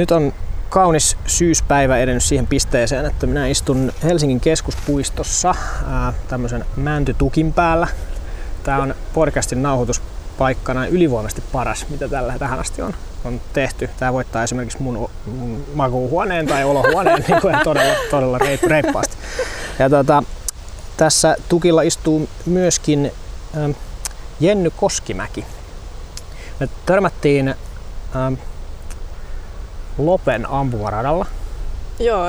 Nyt on kaunis syyspäivä edennyt siihen pisteeseen, että minä istun Helsingin keskuspuistossa tämmöisen mäntytukin päällä. Tämä on podcastin nauhoituspaikka näin ylivoimaisesti paras, mitä tällä tähän asti on, on tehty. Tämä voittaa esimerkiksi mun, mun makuuhuoneen tai olohuoneen niin kuin todella, todella reip, reippaasti. Ja tota, tässä tukilla istuu myöskin ää, Jenny Koskimäki. Me törmättiin ää, Lopen ampumaradalla. Joo,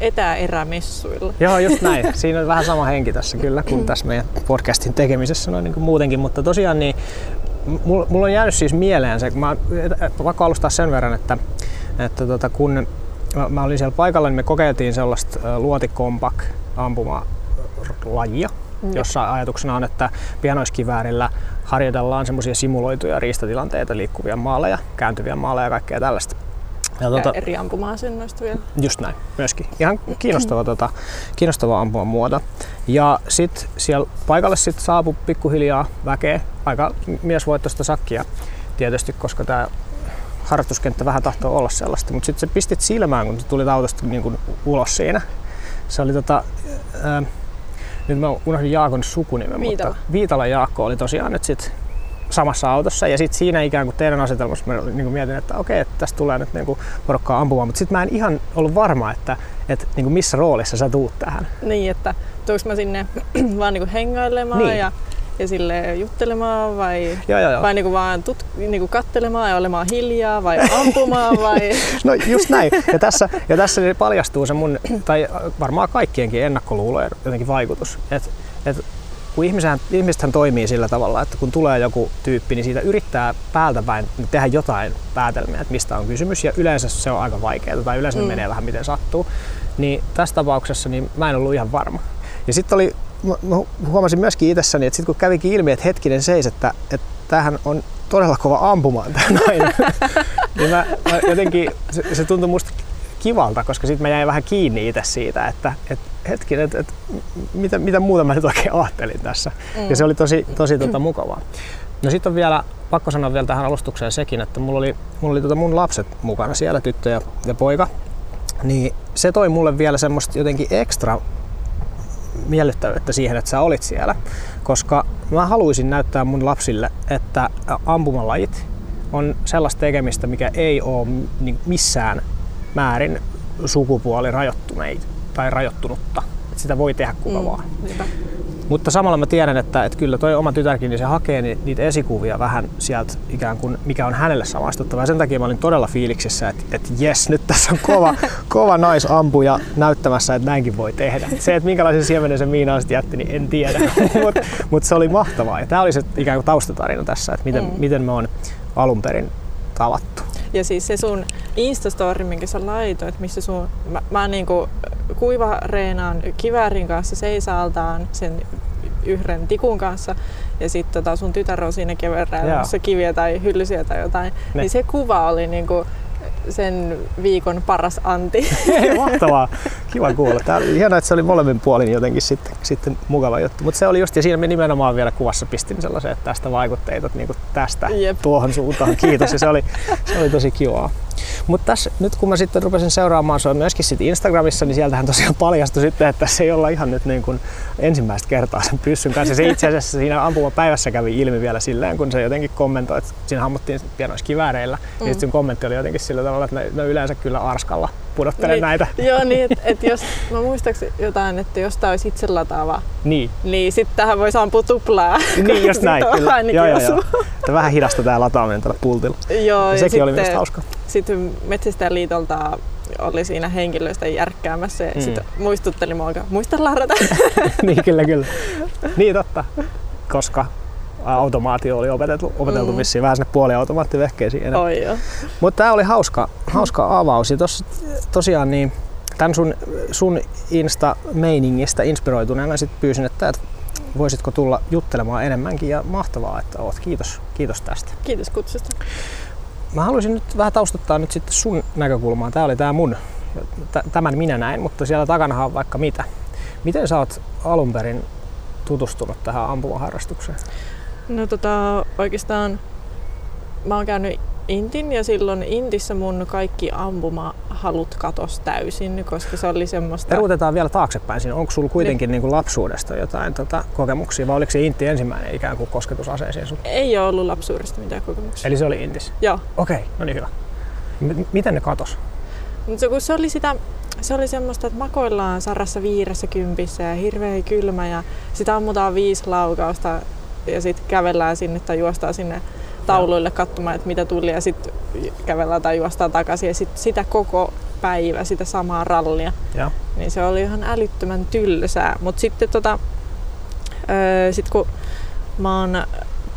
etääerämessuilla. Joo, just näin. Siinä on vähän sama henki tässä kyllä kuin tässä meidän podcastin tekemisessä noin niin kuin muutenkin, mutta tosiaan niin mulla on jäänyt siis mieleen se, mä vaikka alustaa sen verran, että, että tota, kun mä olin siellä paikalla, niin me kokeiltiin sellaista luotikompak ampumalajia, jossa ajatuksena on, että pienoiskiväärillä harjoitellaan semmoisia simuloituja riistatilanteita, liikkuvia maaleja, kääntyviä maaleja ja kaikkea tällaista. Ja, tuota, eri ampuma-asennoista vielä. Just näin, myöskin. Ihan kiinnostava, tuota, kiinnostava ampuma muoto. Ja sitten siellä paikalle sit saapui pikkuhiljaa väkeä, aika miesvoittoista sakkia tietysti, koska tämä harrastuskenttä vähän tahtoo olla sellaista. Mutta sitten se pistit silmään, kun tuli autosta niin kun ulos siinä. Se oli tota, ää, nyt mä unohdin Jaakon sukunimen, Viitala. mutta Viitala Jaakko oli tosiaan nyt sitten samassa autossa ja sitten siinä ikään kuin teidän asetelmassa mä niin kuin mietin, että okei, että tästä tulee nyt niin kuin porukkaa ampumaan, mutta sitten mä en ihan ollut varma, että, että niin kuin missä roolissa sä tuut tähän. Niin, että tuuks mä sinne vaan niin kuin hengailemaan niin. ja ja sille juttelemaan vai, joo, joo, joo. vai niinku vaan tut, niinku kattelemaan ja olemaan hiljaa vai ampumaan vai? no just näin. Ja tässä, ja tässä paljastuu se mun, tai varmaan kaikkienkin ennakkoluulojen jotenkin vaikutus. Että et kun ihmisethän, ihmisethän toimii sillä tavalla, että kun tulee joku tyyppi, niin siitä yrittää päältä päin tehdä jotain päätelmiä, että mistä on kysymys. Ja yleensä se on aika vaikeaa tai yleensä mm. menee vähän miten sattuu. Niin tässä tapauksessa niin mä en ollut ihan varma. Ja sitten oli, mä huomasin myöskin itsessäni, että sitten kun kävikin ilmi, että hetkinen seis, että, että tämähän on todella kova ampumaan tämä nainen, niin mä, mä jotenkin, se, se tuntui musta kivalta, koska sitten mä jäin vähän kiinni itse siitä, että, että hetki, että, että mitä, mitä muuta mä nyt oikein ajattelin tässä. Mm. Ja se oli tosi, tosi tota, mukavaa. No sitten on vielä, pakko sanoa vielä tähän alustukseen sekin, että mulla oli, mulla oli tota mun lapset mukana siellä, tyttö ja, ja poika. Niin se toi mulle vielä semmoista jotenkin ekstra miellyttävyyttä siihen, että sä olit siellä. Koska mä haluaisin näyttää mun lapsille, että ampumalajit on sellaista tekemistä, mikä ei ole missään määrin sukupuoli rajoittuneita tai rajoittunutta. Että sitä voi tehdä kuka mm, vaan. Niinpä. Mutta samalla mä tiedän, että, että kyllä toi oma tytärkin, niin se hakee niitä esikuvia vähän sieltä ikään kuin, mikä on hänelle samaistuttava. Ja sen takia mä olin todella fiiliksissä, että, että jes, nyt tässä on kova, kova naisampuja näyttämässä, että näinkin voi tehdä. Se, että minkälaisen siemenen se Miina sitten jätti, niin en tiedä. Mutta mut se oli mahtavaa. Ja tämä oli se ikään kuin taustatarina tässä, että miten, mm. miten me on alun perin tavattu. Ja siis se sun Instastory, minkä sä laitoit, missä sun, mä, mä niinku reenaan kiväärin kanssa seisaaltaan sen yhden tikun kanssa ja sitten tota sun tytär on siinä keveräilemässä kiviä tai hyllysiä tai jotain, ne. niin se kuva oli niinku sen viikon paras anti. Mahtavaa, kiva kuulla. Tää oli hienoa, että se oli molemmin puolin jotenkin sitten, sitten mukava juttu. Mutta se oli just, ja siinä me nimenomaan vielä kuvassa pistin sellaisen, että tästä vaikutteita niin tästä Jep. tuohon suuntaan. Kiitos, ja se oli, se oli tosi kivaa. Mutta tässä nyt kun mä sitten rupesin seuraamaan sua myöskin sit Instagramissa, niin sieltähän tosiaan paljastui sitten, että se ei olla ihan nyt niin kuin ensimmäistä kertaa sen pyssyn kanssa. Se itse asiassa siinä ampuma päivässä kävi ilmi vielä silleen, kun se jotenkin kommentoi, että siinä hammuttiin pienoissa kivääreillä. Mm. Ja sitten kommentti oli jotenkin sillä tavalla, että ne, yleensä kyllä arskalla pudottelen niin, näitä. Joo, niin, että et jos, mä muistaakseni jotain, että jos tää olisi itse lataava, niin, niin sitten tähän voisi ampua tuplaa. Niin, just näin. kyllä. Joo, joo, joo. Vähän hidasta tää lataaminen tällä pultilla. Joo, ja, ja sekin oli myös hauska. Sitten Metsästäjäliitolta oli siinä henkilöistä järkkäämässä ja mm. sitten muistutteli mua, muista lahdata. niin, kyllä, kyllä. Niin, totta. Koska automaatio oli opeteltu, opeteltu mm. vissiin vähän sinne puoliautomaattivehkeisiin. Oi joo. Mutta tämä oli hauska, hauska avaus. Ja tos, tosiaan niin, tämän sun, sun Insta-meiningistä inspiroituneena sit pyysin, että, että voisitko tulla juttelemaan enemmänkin ja mahtavaa, että oot. Kiitos, kiitos tästä. Kiitos kutsusta. Mä haluaisin nyt vähän taustottaa nyt sitten sun näkökulmaa. Tämä oli tämä mun, tämän minä näin, mutta siellä takana on vaikka mitä. Miten sä oot alun perin tutustunut tähän ampumaharrastukseen? No tota, oikeastaan mä oon käynyt Intin ja silloin Intissä mun kaikki ampumahalut katos täysin, koska se oli semmoista... Peruutetaan vielä taaksepäin siinä. Onko sulla kuitenkin niin. Niin lapsuudesta jotain tota, kokemuksia vai oliko se Intti ensimmäinen ikään kuin kosketusaseeseen sun? Ei ole ollut lapsuudesta mitään kokemuksia. Eli se oli Intis? Joo. Okei, okay, no niin hyvä. M- miten ne katos? Mutta se, kun se oli sitä, se oli semmoista, että makoillaan sarassa viiressä kympissä ja hirveä kylmä ja sitä ammutaan viisi laukausta ja sitten kävellään sinne tai juostaan sinne tauluille katsomaan, että mitä tuli ja sitten kävellään tai juostaan takaisin ja sit sitä koko päivä, sitä samaa rallia. Ja. Niin se oli ihan älyttömän tylsää. Mutta sitten tota, öö, sit kun mä oon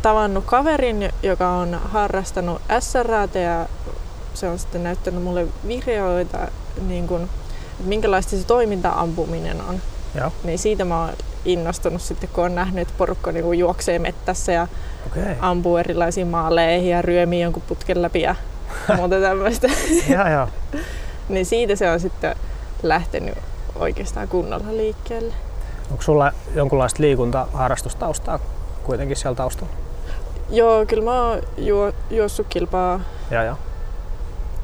tavannut kaverin, joka on harrastanut SRAT ja se on sitten näyttänyt mulle videoita, niin kun, että minkälaista se toiminta-ampuminen on. Joo. Niin siitä mä oon innostunut sitten, kun on nähnyt, että porukka niin juoksee mettässä ja Okay. ampuu erilaisiin maaleihin ja ryömii jonkun putken läpi ja muuta tämmöistä. ja, ja. niin siitä se on sitten lähtenyt oikeastaan kunnolla liikkeelle. Onko sulla jonkunlaista liikuntaharrastustaustaa kuitenkin siellä taustalla? Joo, kyllä mä oon juo, juossut kilpaa, Ja, ja.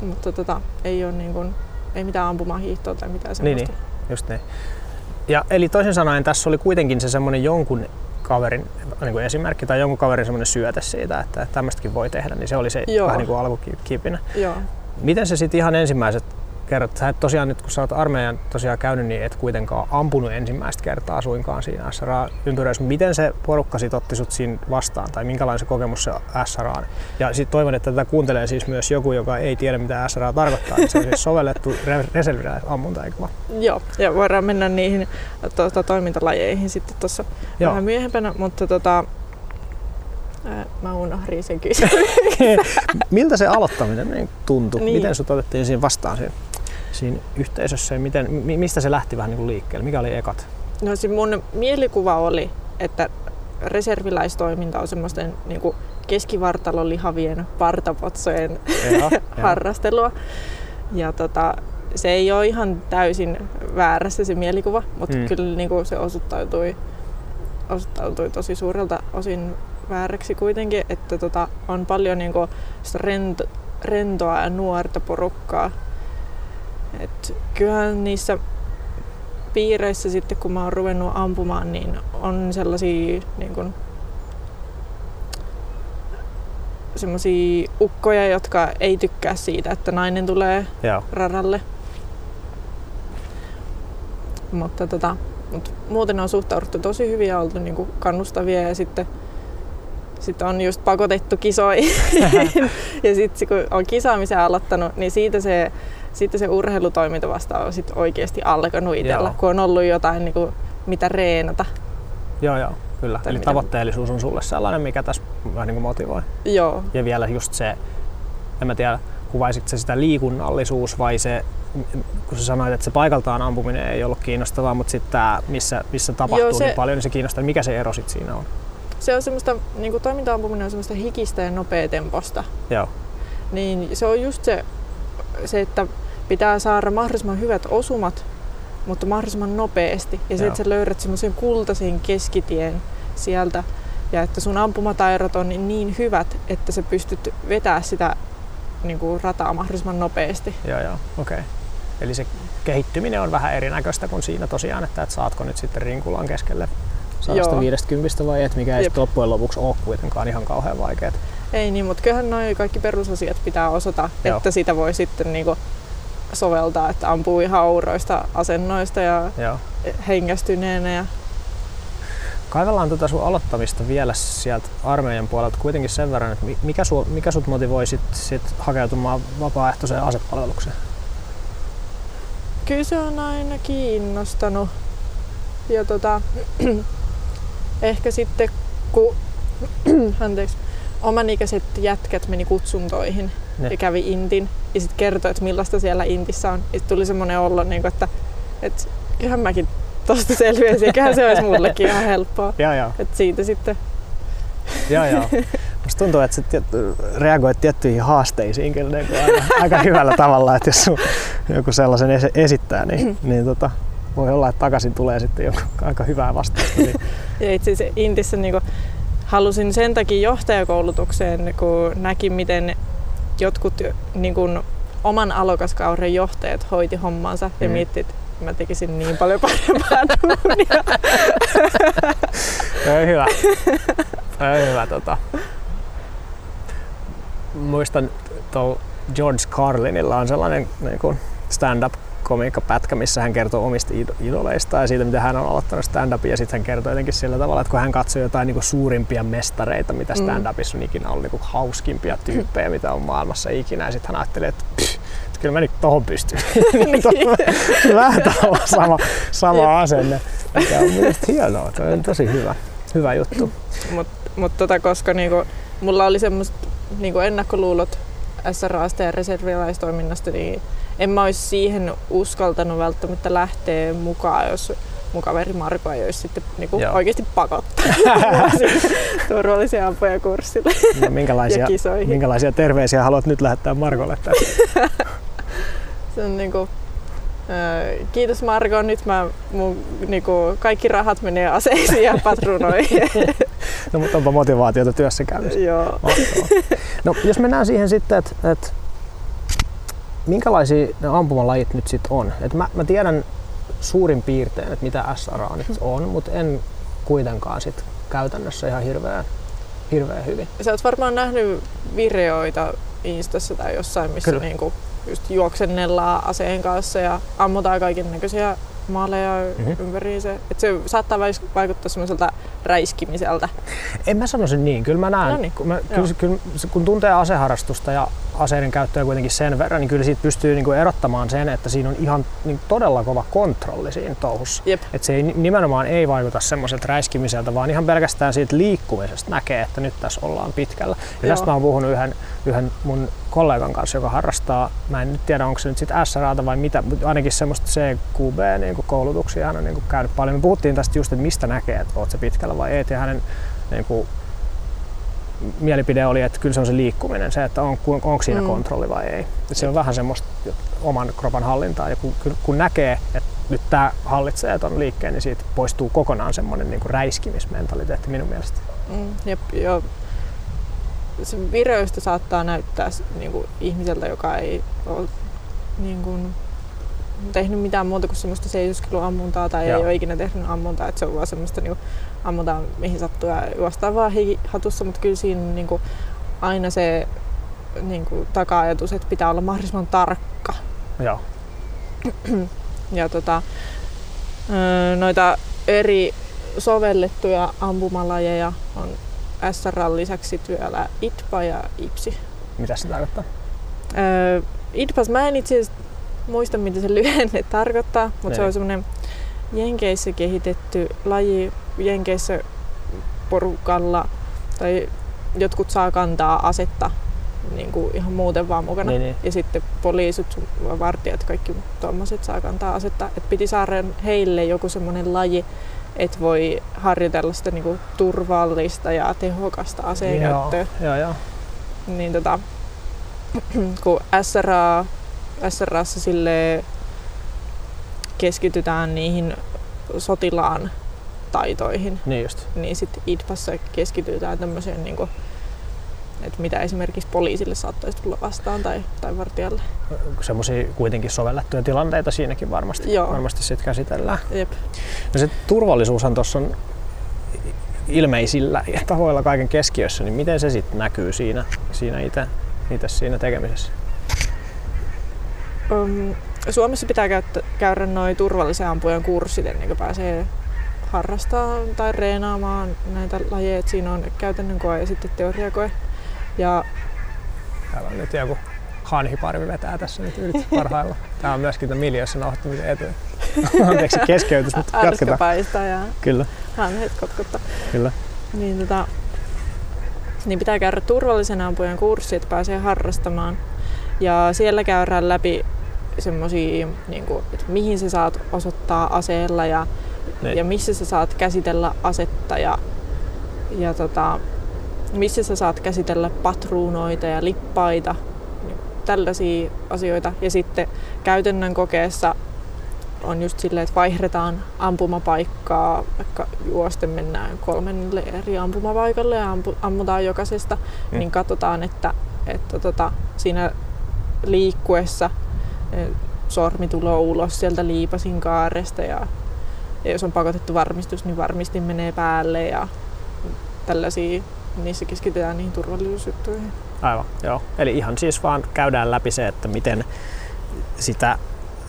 mutta tota, ei ole niin kuin, ei mitään ampumahiihtoa tai mitään Niin, semmoista. niin, just niin. Ja, eli toisin sanoen tässä oli kuitenkin se semmoinen jonkun kaverin niin kuin esimerkki tai jonkun kaverin semmoinen syöte siitä, että tämmöistäkin voi tehdä, niin se oli se Joo. vähän niin kuin alkukipinä. Joo. Miten se sitten ihan ensimmäiset kerrat, sä et tosiaan nyt kun sä oot armeijan tosiaan käynyt, niin et kuitenkaan ampunut ensimmäistä kertaa suinkaan siinä SRA-ympyröissä. Miten se porukka sit otti sut siinä vastaan tai minkälainen se kokemus se SRA on? Ja sitten toivon, että tätä kuuntelee siis myös joku, joka ei tiedä mitä SRA tarkoittaa. Että se on siis sovellettu re- reserviläisammunta, eikö vaan? Joo, ja voidaan mennä niihin tuota, toimintalajeihin sitten tuossa vähän myöhempänä, mutta tota, mä unohdin sen kysyä. Miltä se aloittaminen niin tuntui? Niin. Miten sut otettiin siinä vastaan siinä, siinä yhteisössä ja miten, mi- mistä se lähti vähän niin kuin liikkeelle? Mikä oli ekat? No se mun mielikuva oli, että reserviläistoiminta on semmoisten niin kuin keskivartalon lihavien partapotsojen joo. harrastelua. Ja tota, se ei ole ihan täysin väärässä se mielikuva, mutta Mm. mm. kyllä niin kuin se osoittautui, osoittautui tosi suurelta osin vääräksi kuitenkin, että tota, on paljon niin kuin rento, rentoa ja nuorta porukkaa. Et kyllähän niissä piireissä sitten, kun mä oon ruvennut ampumaan, niin on sellaisia niin kuin, semmosia ukkoja, jotka ei tykkää siitä, että nainen tulee Joo. radalle. Mutta tota, mut muuten on suhtauduttu tosi hyvin ja oltu niinku kannustavia ja sitten sit on just pakotettu kisoihin. ja sitten kun on kisaamisen aloittanut, niin siitä se, sitten se urheilutoiminta vasta on sit oikeasti alkanut itsellä, Joo. kun on ollut jotain niinku, mitä reenata. joo, joo, kyllä. Tai Eli mitä- tavoitteellisuus on sulle sellainen, mikä tässä vähän niin kuin motivoi. Joo, Ja vielä just se, en mä tiedä, kuvaisit se sitä liikunnallisuus vai se, kun sä sanoit, että se paikaltaan ampuminen ei ollut kiinnostavaa, mutta sitten tämä, missä, missä tapahtuu Joo, se- niin paljon, niin se kiinnostaa. Mikä se ero sitten siinä on? se on semmoista, niinku toiminta-ampuminen on semmoista hikistä ja nopeatemposta. Joo, Niin se on just se, se, että pitää saada mahdollisimman hyvät osumat, mutta mahdollisimman nopeasti. Ja se, Joo. että sä löydät semmoisen kultaisen keskitien sieltä. Ja että sun ampumataidot on niin- hyvät, että sä pystyt vetää sitä niin kuin rataa mahdollisimman nopeasti. joo, joo, okei. Okay. Eli se kehittyminen on vähän erinäköistä kuin siinä tosiaan, että et saatko nyt sitten rinkulan keskelle 150 vai et, mikä ei loppujen lopuksi ole kuitenkaan ihan kauhean vaikeaa. Ei niin, mutta kyllähän noin kaikki perusasiat pitää osata, Joo. että sitä voi sitten niin kuin soveltaa, että ampuu ihan auroista asennoista ja Joo. hengästyneenä. Ja... Kaivellaan tuota sun aloittamista vielä sieltä armeijan puolelta kuitenkin sen verran, että mi- mikä, su, mikä sut motivoi sit, sit hakeutumaan vapaaehtoiseen asepalvelukseen? Kyllä se on aina kiinnostanut. Ja tota, ehkä sitten kun anteeksi, oman ikäiset jätkät meni kutsuntoihin Ne. ja kävi Intin ja sitten kertoi, että millaista siellä Intissä on. Ja tuli semmoinen olo, niin kuin, että, että kyllähän mäkin tosta selviäisin, kyllähän se olisi mullekin ihan helppoa. Joo, joo. Et siitä sitten, joo, joo. Musta tuntuu, että sä tiet, reagoit tiettyihin haasteisiin kyllä niin kuin aika, hyvällä tavalla, että jos sun joku sellaisen esi- esittää, niin, niin tota, voi olla, että takaisin tulee sitten joku aika hyvää vastausta. Niin, ja itse asiassa Intissä niin halusin sen takia johtajakoulutukseen, kun näkin, miten jotkut niin kun, oman alokaskauden johtajat hoiti hommansa ja Mm. miettii, että mä tekisin niin paljon parempaa duunia. Ei hyvä. Ei hyvä tota. Muistan tuolla George Carlinilla on sellainen niin kuin stand-up komiikkapätkä, missä hän kertoo omista id- idoleistaan ja siitä, miten hän on aloittanut stand-upin. Ja sitten hän kertoo jotenkin sillä tavalla, että kun hän katsoi jotain niin kuin suurimpia mestareita, mitä Mm. stand-upissa on ikinä ollut, niin kuin hauskimpia tyyppejä, mitä on maailmassa ikinä. Ja sitten hän ajatteli, että, pff, kyllä mä nyt tohon pystyn. Niin tuo- Vähän tavallaan sama, sama asenne. Mikä on mielestäni hienoa. Tuo on tosi hyvä, hyvä juttu. Mutta mut tota, koska niinku, mulla oli semmoiset niinku ennakkoluulot SRAsta ja reserviläistoiminnasta, niin en mä olisi siihen uskaltanut välttämättä lähteä mukaan, jos mun kaveri Marko ei olisi sitten niinku oikeasti pakottanut turvallisia ampuja kurssille No, minkälaisia, ja kisoihin. minkälaisia terveisiä haluat nyt lähettää Markolle? Se on niinku, kiitos Marko, nyt mä, mun, niinku, kaikki rahat menee aseisiin ja patruunoihin. No, mutta onpa motivaatiota työssä käynnissä. Joo. Mahtavaa. No, jos mennään siihen sitten, että et, minkälaisia ne ampumalajit nyt sitten on. Et mä, mä tiedän suurin piirtein, että mitä SRA nyt on, mutta en kuitenkaan sit käytännössä ihan hirveän, hirveän hyvin. Sä oot varmaan nähnyt videoita Instassa tai jossain, missä Kyllä. niinku just juoksennellaan aseen kanssa ja ammutaan kaiken näköisiä maaleja Mhm. mm-hmm. ympäriinsä. Et se saattaa vaikuttaa semmoiselta räiskimiseltä. En mä sanoisi niin, kyllä mä näen, No niin, kun, mä, kyllä, kyllä, kun tuntee aseharrastusta ja aseiden käyttöä kuitenkin sen verran, niin kyllä siitä pystyy niinku erottamaan sen, että siinä on ihan niin todella kova kontrolli siinä touhussa. Jep. Et se ei, nimenomaan ei vaikuta semmoiselta räiskimiseltä, vaan ihan pelkästään siitä liikkumisesta näkee, että nyt tässä ollaan pitkällä. Ja Joo. tästä mä oon puhunut yhden, yhden mun kollegan kanssa, joka harrastaa, mä en nyt tiedä onko se nyt sitten SRAta vai mitä, mutta ainakin semmoista CQB niin koulutuksia hän on niin kuin käynyt paljon. Me puhuttiin tästä just, että mistä näkee, että oot se pitkällä vai ei. Ja hänen niin kuin, mielipide oli, että kyllä se on se liikkuminen, se, että on, onko siinä Mm. kontrolli vai ei. Ja se on vähän semmoista oman kropan hallintaa. Ja kun, kun näkee, että nyt tämä hallitsee ton liikkeen, niin siitä poistuu kokonaan semmoinen niin räiskimismentaliteetti minun mielestä. Mm, jep, joo. Se vireystä saattaa näyttää s- niinku, ihmiseltä, joka ei ole niinku, tehnyt mitään muuta kuin semmoista seisoskeluammuntaa tai Joo. ei ole ikinä tehnyt ammuntaa. Et se on vaan semmoista niinku, ammutaan mihin sattuu ja juostaan vaan hatussa, mutta kyllä siinä on niinku, aina se niinku, taka-ajatus, että pitää olla mahdollisimman tarkka. Joo. Ja tota, noita eri sovellettuja ampumalajeja on SRL lisäksi vielä ITPA ja IPSI. Mitä se tarkoittaa? Öö, ITPAS, mä en itse asiassa muista mitä se lyhenne tarkoittaa, mutta se Ei. on semmoinen Jenkeissä kehitetty laji. Jenkeissä porukalla tai jotkut saa kantaa asetta niin kuin ihan muuten vaan mukana. Niin, niin. Ja sitten poliisit, vartijat, kaikki tuommoiset saa kantaa asetta. Et piti saada heille joku semmoinen laji, että voi harjoitella sitä niinku turvallista ja tehokasta aseen Joo, joo, joo. Niin tota, kun SRA, SRAssa sille keskitytään niihin sotilaan taitoihin, Niin just. niin sitten IDPassa keskitytään tämmöiseen, niinku, että mitä esimerkiksi poliisille saattaisi tulla vastaan tai, tai vartijalle. Semmoisia kuitenkin sovellettuja tilanteita siinäkin varmasti, Joo. varmasti sit käsitellään. Jep. No se turvallisuushan tuossa on ilmeisillä tavoilla kaiken keskiössä, niin miten se sitten näkyy siinä, siinä itse siinä tekemisessä? Um, Suomessa pitää käyttä, käydä noin turvallisen ampujan kurssit ennen kuin pääsee harrastamaan tai reenaamaan näitä lajeja. Et siinä on käytännön koe ja sitten teoriakoe. Ja Täällä on nyt joku hanhiparvi vetää tässä nyt yli parhailla. Tämä on myöskin miljössä nauhoittamisen etu. Anteeksi keskeytys, mutta jatketaan. paistaa ja Kyllä, hanhet kotkottaa. kyllä. Niin, tota, niin pitää käydä turvallisen ampujan kurssi, että pääsee harrastamaan. Ja siellä käydään läpi semmosia, niin kuin, että mihin sä saat osoittaa aseella ja, Niin. ja missä sä saat käsitellä asetta ja, ja tota, missä sä saat käsitellä patruunoita ja lippaita. Niin Tällaisia asioita. Ja sitten käytännön kokeessa on just silleen, että vaihdetaan ampumapaikkaa, vaikka juosten mennään kolmelle eri ampumapaikalle ja ampu, ammutaan jokaisesta, Mm. niin katsotaan, että, että tota, siinä liikkuessa sormi tulee ulos sieltä liipasin kaaresta ja, ja jos on pakotettu varmistus, niin varmistin menee päälle ja tällaisia, niissä keskitytään niihin turvallisuusjuttuihin. Aivan, joo. Eli ihan siis vaan käydään läpi se, että miten sitä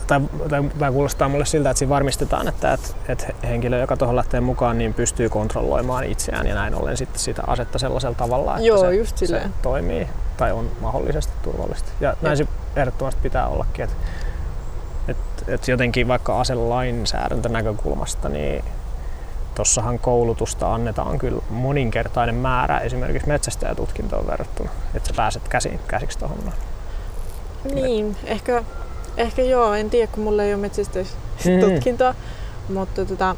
tai, tai, tai kuulostaa mulle siltä, että siinä varmistetaan, että, että, että henkilö, joka tuohon lähtee mukaan, niin pystyy kontrolloimaan itseään ja näin ollen sitten sitä asetta sellaisella tavalla, että Joo, se, just se toimii tai on mahdollisesti turvallista. Ja näin se ehdottomasti pitää ollakin, että, että, että jotenkin vaikka aselainsäädäntö näkökulmasta, niin Tossahan koulutusta annetaan kyllä moninkertainen määrä esimerkiksi metsästäjätutkintoon verrattuna, että sä pääset käsiin, käsiksi tuohon. Niin, ehkä, ehkä joo, en tiedä, kun mulla ei ole metsästystutkintoa, mutta tota,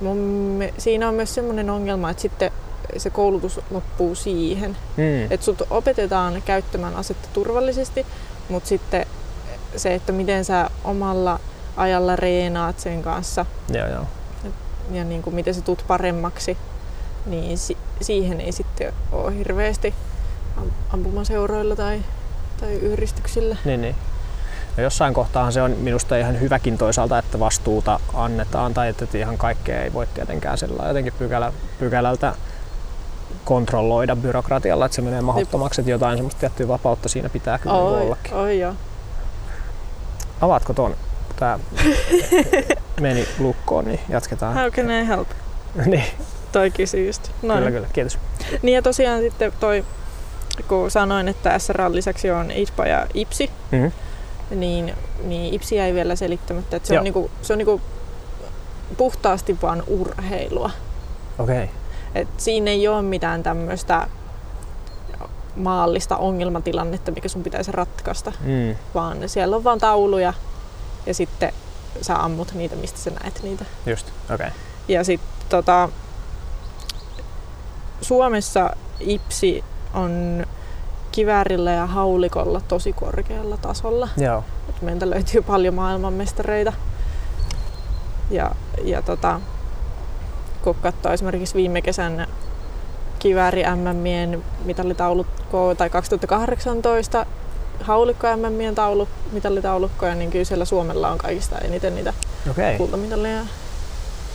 mun, me- siinä on myös semmoinen ongelma, että sitten se koulutus loppuu siihen. Mm. Että sut opetetaan käyttämään asetta turvallisesti, mutta sitten se, että miten sä omalla ajalla reenaat sen kanssa Joo, joo. ja niin kuin miten sä tuut paremmaksi, niin si- siihen ei sitten ole hirveästi am- ampumaseuroilla tai, tai yhdistyksillä. Niin, niin. Ja jossain kohtaahan se on minusta ihan hyväkin toisaalta, että vastuuta annetaan tai että ihan kaikkea ei voi tietenkään sillä jotenkin pykälä, pykälältä kontrolloida byrokratialla, että se menee mahdottomaksi, että jotain semmoista tiettyä vapautta siinä pitää kyllä Oi, ollakin. oi joo. Avaatko ton? Tää meni lukkoon, niin jatketaan. How can I help? niin, Toi kysyi just. No kyllä, niin. kyllä. Kiitos. Niin ja tosiaan sitten toi, kun sanoin, että SRAn lisäksi on ISPA ja IPSI, Mm-hmm. Niin, niin IPSI jäi vielä selittämättä, että se Joo. on, niinku, se on niinku puhtaasti vaan urheilua. Okei. Okay. Et siinä ei ole mitään tämmöistä maallista ongelmatilannetta, mikä sun pitäisi ratkaista, Mm. vaan siellä on vaan tauluja ja sitten sä ammut niitä, mistä sä näet niitä. Just, okei. Okay. Ja sitten tota, Suomessa IPSI on kiväärillä ja haulikolla tosi korkealla tasolla. Joo. Et meiltä löytyy paljon maailmanmestareita. Ja, ja tota, kun katsoo esimerkiksi viime kesän kivääri MMien mitalitaulukkoa tai 2018 haulikko MMien taulu, mitallitaulukkoja, niin kyllä siellä Suomella on kaikista eniten niitä Okei. Okay. kultamitalleja.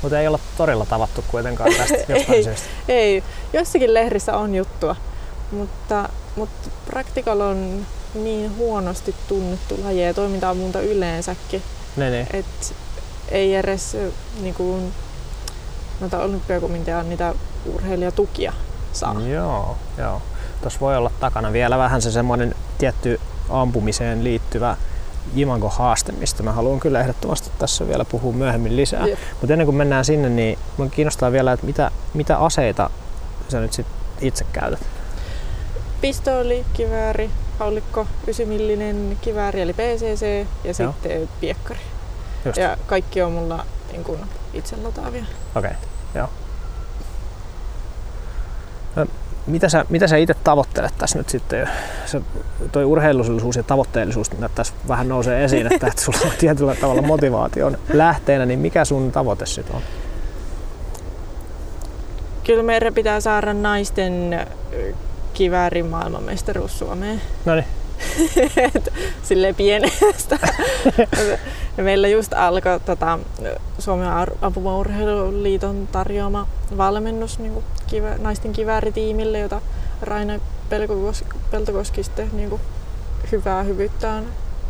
Mutta ei olla torilla tavattu kuitenkaan tästä jostain Ei. syystä. Ei, jossakin lehdissä on juttua, mutta, mutta Practical on niin huonosti tunnettu laji ja toimintaa muuta yleensäkin, Niin, niin. että ei edes niin kuin, noita olympiakomitean niitä urheilijatukia saa. Joo, joo. Tuossa voi olla takana vielä vähän se semmoinen tietty ampumiseen liittyvä imago-haaste, mistä mä haluan kyllä ehdottomasti tässä vielä puhua myöhemmin lisää. Mutta ennen kuin mennään sinne, niin minua kiinnostaa vielä, että mitä, mitä aseita sä nyt sit itse käytät? Pistooli, kivääri, haulikko, 9 millinen kivääri eli PCC ja sitten piekkari. Just. Ja kaikki on mulla niin kuin itse lataavia. Okei, okay. joo. No, mitä sä, mitä sä itse tavoittelet tässä nyt sitten? Se, toi urheilullisuus ja tavoitteellisuus tässä vähän nousee esiin, että, että sulla on tietyllä tavalla motivaation lähteenä, niin mikä sun tavoite sitten on? Kyllä meidän pitää saada naisten kiväärin maailmanmestaruus Suomeen. No niin, Silleen pienestä. ja meillä just alkoi tota, Suomen ampumaurheiluliiton tarjoama valmennus niin kivä, naisten kivääritiimille, jota Raina Peltokoski sitten niin hyvää hyvyyttään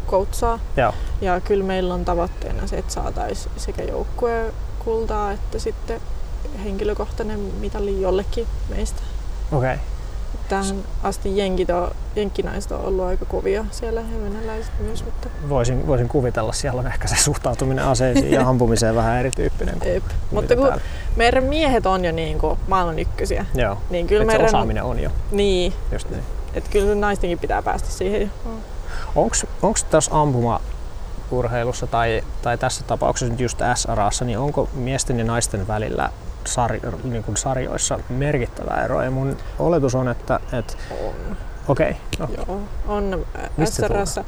koutsaa. joo. Ja kyllä meillä on tavoitteena se, että saataisiin sekä joukkueen kultaa että sitten henkilökohtainen mitali jollekin meistä. Okei. Okay. Tähän asti jenkit on, jenkkinaiset on ollut aika kovia siellä ja venäläiset myös, mutta Voisin, voisin kuvitella, siellä on ehkä se suhtautuminen aseisiin ja ampumiseen vähän erityyppinen kuin Eep. Mutta kun täällä. meidän miehet on jo niin kuin maailman ykkösiä, Joo. niin kyllä Kyllä se meidän... osaaminen on jo, Niin, just niin. että kyllä naistenkin pitää päästä siihen. jo. Onko tässä ampuma urheilussa tai, tai tässä tapauksessa nyt just SRAssa, niin onko miesten ja naisten välillä sari, niin kuin sarjoissa merkittävä ero? Ja mun oletus on, että, että On. okei, okay, no, Joo, on äh, SRassa.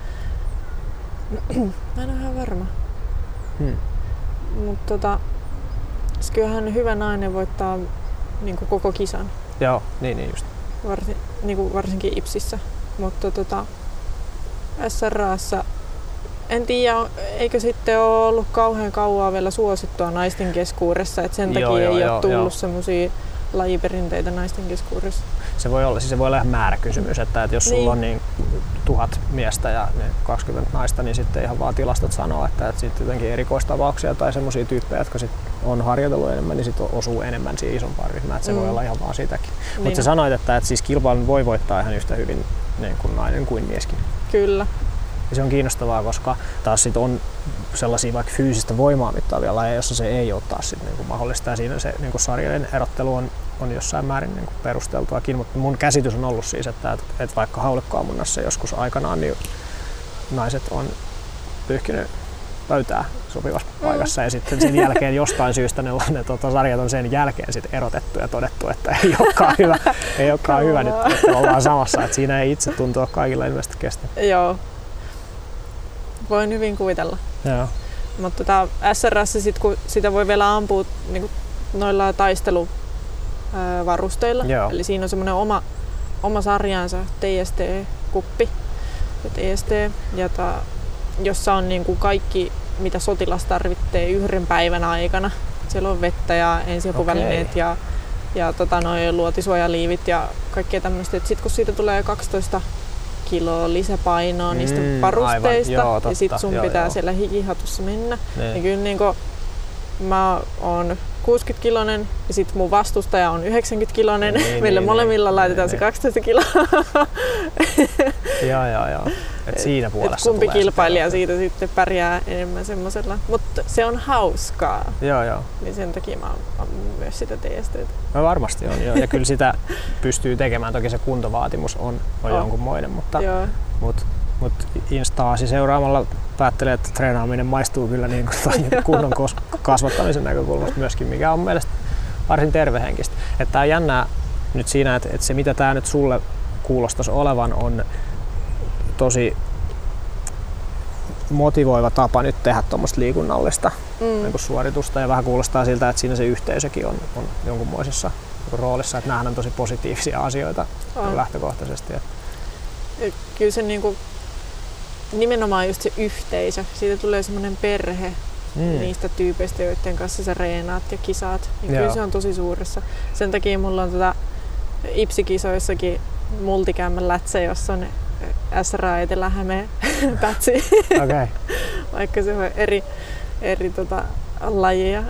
Mä en ole ihan varma. hmm. Mutta tota, siis kyllähän hyvä nainen voittaa niin kuin koko kisan, joo, niin, niin just. varsin, niin kuin varsinkin Ipsissä. Mutta tota, SRAssa en tiedä, eikö sitten ole ollut kauhean kauaa vielä suosittua naisten keskuudessa, että sen takia joo, ei joo, ole tullut semmoisia lajiperinteitä naisten keskuudessa. Se voi olla, siis se voi olla ihan määräkysymys, että, että jos sulla Niin. on niin tuhat miestä ja ne 20 naista, niin sitten ihan vaan tilastot sanoo, että, että sitten jotenkin erikoistapauksia tai semmoisia tyyppejä, jotka sit on harjoitellut enemmän, niin sitten osuu enemmän siihen isompaan ryhmään. Että se Mm. voi olla ihan vaan sitäkin. Mutta Niin. sä sanoit, että, että siis kilpailun voi voittaa ihan yhtä hyvin niin kuin nainen kuin mieskin. Kyllä. Ja se on kiinnostavaa, koska taas sit on sellaisia vaikka fyysistä voimaa mittaavia lajeja, jossa se ei ole taas sit niinku mahdollista. Ja siinä se niinku sarjojen erottelu on, on jossain määrin niinku perusteltuakin, mutta mun käsitys on ollut siis, että, että, että vaikka haulikkoammunnassa joskus aikanaan niin naiset on pyyhkinyt pöytää sopivassa Mm. paikassa ja sitten sen jälkeen jostain syystä ne, ne tota, sarjat on sen jälkeen sit erotettu ja todettu, että ei olekaan hyvä, ei olekaan hyvä nyt, että ollaan samassa, että siinä ei itse tuntua kaikilla ilmeisesti kestä. Joo. Voin hyvin kuvitella. Joo. Mutta tota, SRS, sit, kun sitä voi vielä ampua niin noilla taisteluvarusteilla. Joo. Eli siinä on semmoinen oma, oma sarjansa TST-kuppi, ja TST, ja ta, jossa on niin kuin kaikki, mitä sotilas tarvitsee yhden päivän aikana. Siellä on vettä ja ensiapuvälineet Okei. ja, ja tota, noin luotisuojaliivit ja kaikkea tämmöistä. Sitten kun siitä tulee 12 kiloa lisäpainoa Mm, niistä aivan. varusteista Joo, totta. ja sitten sun Joo, pitää joo. siellä hikihatussa mennä, niin Niin. kyllä niin kuin, mä oon 60 kilonen ja sitten mun vastustaja on 90 kilonen. Niin, Meille niin, molemmilla niin, laitetaan niin, se 12 kiloa. Joo, joo, joo. Et siinä Et puolessa kumpi tulee se kilpailija siitä sitten pärjää enemmän semmoisella. Mutta se on hauskaa, Joo, joo. niin sen takia mä oon myös sitä TSTtä. No varmasti on, joo. Ja kyllä sitä pystyy tekemään. Toki se kuntovaatimus on, on On. jonkunmoinen, mutta, Joo. mutta, mutta instaasi seuraamalla päättelee, että treenaaminen maistuu kyllä niin kuin niin kunnon kasvattamisen näkökulmasta myöskin, mikä on mielestäni varsin tervehenkistä. Että tää on jännää nyt siinä, että, että se mitä tämä nyt sulle kuulostaisi olevan on tosi motivoiva tapa nyt tehdä tuommoista liikunnallista Mm. niin kuin suoritusta ja vähän kuulostaa siltä, että siinä se yhteisökin on, on jonkunmoisessa niin roolissa, että nämähän on tosi positiivisia asioita On. lähtökohtaisesti. Kyllä se niinku, nimenomaan just se yhteisö, siitä tulee semmoinen perhe mm. niistä tyypeistä, joiden kanssa sä reenaat ja kisaat. Niin kyllä se on tosi suuressa. Sen takia mulla on tota Ipsikisoissakin multikämmän lätsä, jossa on SRA Etelä-Hämeen pätsi, Okay. vaikka se on eri, eri tota, lajeja.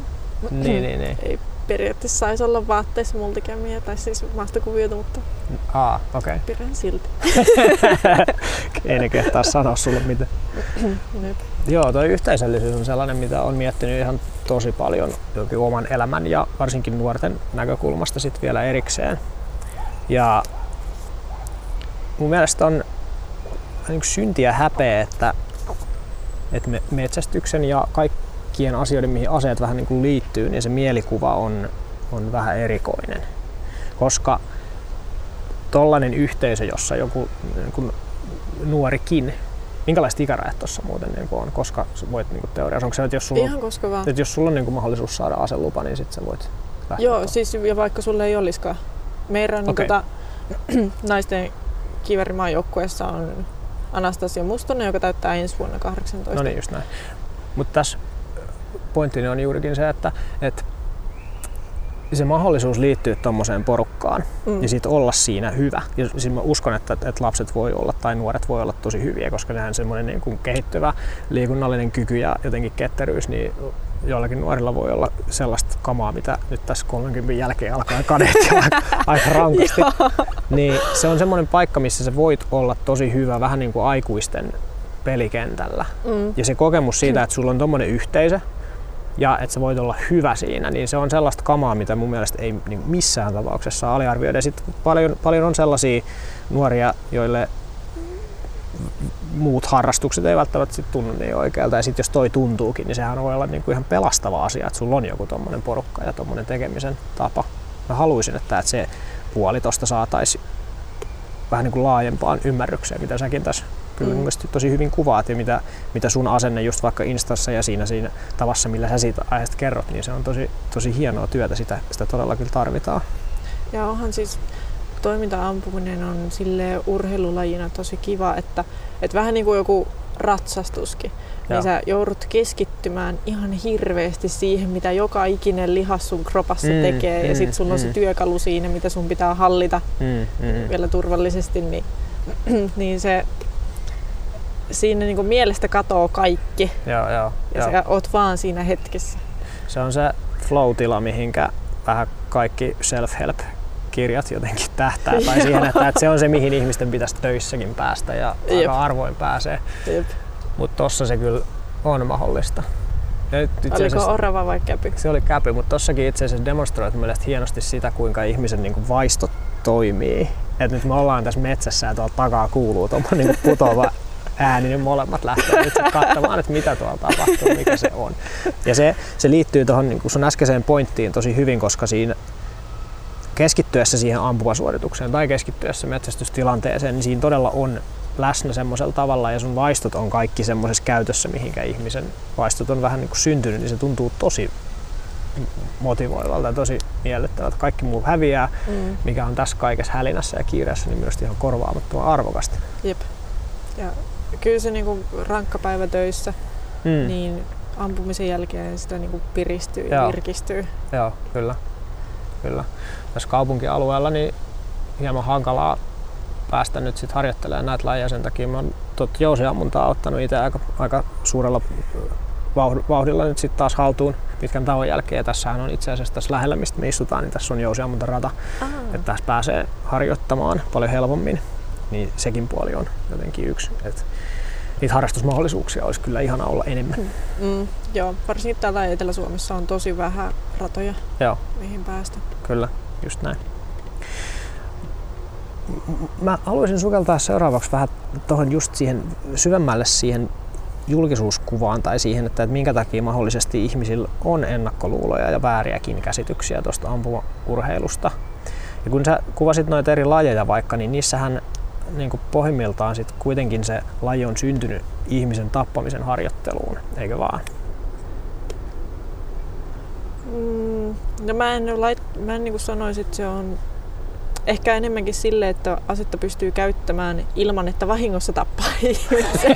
niin, niin, niin. Ei periaatteessa saisi olla vaatteissa multikämmiä tai siis maastokuviota, mutta Aa, okei. Okay. pidän silti. Ei ne kehtaa sanoa sulle mitä. Joo, toi yhteisöllisyys on sellainen, mitä on miettinyt ihan tosi paljon jokin oman elämän ja varsinkin nuorten näkökulmasta sitten vielä erikseen. Ja mun mielestä on synti ja häpeä, että, että me metsästyksen ja kaikkien asioiden, mihin aseet vähän niin kuin liittyy, niin se mielikuva on, on vähän erikoinen. Koska tollainen yhteisö, jossa joku niin kuin nuorikin Minkälaiset ikärajat tuossa muuten niin on, koska voit niin teoriassa? Onko se, että jos sulla, Ihan koska vaan. että jos sulla on niin mahdollisuus saada aselupa, niin sitten sä voit lähteä? Joo, tuohon? siis ja vaikka sulle ei olisikaan. Meidän Okei. tota, naisten kiverimaan joukkueessa on Anastasia Mustonen, joka täyttää ensi vuonna 18. No niin, just näin. Mutta tässä pointtini on juurikin se, että, että se mahdollisuus liittyä tuommoiseen porukkaan Mm. ja sitten olla siinä hyvä. Ja siis mä uskon, että, että lapset voi olla tai nuoret voi olla tosi hyviä, koska nehän semmoinen niin kuin kehittyvä liikunnallinen kyky ja jotenkin ketteryys, niin joillakin nuorilla voi olla sellaista kamaa, mitä nyt tässä 30 jälkeen alkaa kadehtia aika, aika rankasti. Niin se on semmoinen paikka, missä sä voit olla tosi hyvä vähän niin kuin aikuisten pelikentällä. Mm. Ja se kokemus siitä, että sulla on tommonen yhteisö ja että sä voit olla hyvä siinä, niin se on sellaista kamaa, mitä mun mielestä ei niin missään tapauksessa aliarvioida. Ja sit paljon, paljon on sellaisia nuoria, joille muut harrastukset ei välttämättä sit tunnu niin oikealta. Ja sitten jos toi tuntuukin, niin sehän voi olla niinku ihan pelastava asia, että sulla on joku tommonen porukka ja tommonen tekemisen tapa. Mä haluaisin, että, että se puoli tosta saataisiin vähän niin kuin laajempaan ymmärrykseen, mitä säkin tässä kyllä Mm. mm. mielestäni tosi hyvin kuvaat ja mitä, mitä sun asenne just vaikka Instassa ja siinä, siinä tavassa, millä sä siitä aiheesta kerrot, niin se on tosi, tosi hienoa työtä, sitä, sitä todella kyllä tarvitaan. Ja onhan siis toiminta-ampuminen on sille urheilulajina tosi kiva, että että vähän niin kuin joku ratsastuskin. Joo. Niin sä joudut keskittymään ihan hirveästi siihen, mitä joka ikinen lihas sun kropassa Mm, tekee. mm, ja sit sulla on se mm. työkalu siinä, mitä sun pitää hallita Mm, mm, vielä turvallisesti. Niin, niin se siinä niin kuin mielestä katoo kaikki. Joo, joo, Ja joo. sä oot vaan siinä hetkessä. Se on se flow-tila, mihinkä vähän kaikki self-help kirjat jotenkin tähtää. tai siihen, että, että se on se, mihin ihmisten pitäisi töissäkin päästä ja Jep. aika harvoin pääsee. Mutta tossa se kyllä on mahdollista. Ja nyt Oliko orava vai käpy? se oli käpy, mutta tossakin itse asiassa demonstroit mun mielestä hienosti sitä, kuinka ihmisen niin kuin vaistot toimii. Et nyt me ollaan tässä metsässä ja tuolta takaa kuuluu tuommoinen niin putoava ääni, niin molemmat lähtee katsomaan, että mitä tuolla tapahtuu, mikä se on. Ja se, se liittyy tuohon niin sun äskeiseen pointtiin tosi hyvin, koska siinä keskittyessä siihen ampumasuoritukseen tai keskittyessä metsästystilanteeseen, niin siinä todella on läsnä semmoisella tavalla ja sun vaistot on kaikki semmoisessa käytössä, mihinkä ihmisen vaistot on vähän niin kuin syntynyt, niin se tuntuu tosi motivoivalta ja tosi miellyttävältä. Kaikki muu häviää, Mm. mikä on tässä kaikessa hälinässä ja kiireessä, niin myös ihan korvaamattoman arvokasta. Jep. Ja kyllä se niinku rankka päivä töissä, Mm. Niin. ampumisen jälkeen sitä niinku piristyy ja virkistyy. Joo, kyllä. kyllä. Tässä kaupunkialueella niin hieman hankalaa päästä nyt sit harjoittelemaan näitä lajeja. Sen takia mä oon tot jousiammuntaa ottanut itse aika, aika suurella vauh- vauhdilla nyt sitten taas haltuun pitkän tauon jälkeen. Ja tässähän on itse asiassa tässä lähellä, mistä me istutaan, niin tässä on jousiammuntarata. Että tässä pääsee harjoittamaan paljon helpommin. Niin sekin puoli on jotenkin yksi. Et niitä harrastusmahdollisuuksia olisi kyllä ihana olla enemmän. Mm, joo, varsinkin täällä Etelä-Suomessa on tosi vähän ratoja, Joo. mihin päästä. Kyllä, just näin. Mä haluaisin sukeltaa seuraavaksi vähän tuohon just siihen syvemmälle siihen julkisuuskuvaan tai siihen, että, että minkä takia mahdollisesti ihmisillä on ennakkoluuloja ja vääriäkin käsityksiä tuosta ampumaurheilusta. Ja kun sä kuvasit noita eri lajeja vaikka, niin niissähän niin kuin pohjimmiltaan sit kuitenkin se laji on syntynyt ihmisen tappamisen harjoitteluun, eikö vaan? Mm, no mä en, lait, mä en niin sanoisi, että se on ehkä enemmänkin sille, että asetta pystyy käyttämään ilman, että vahingossa tappaa ihmisen.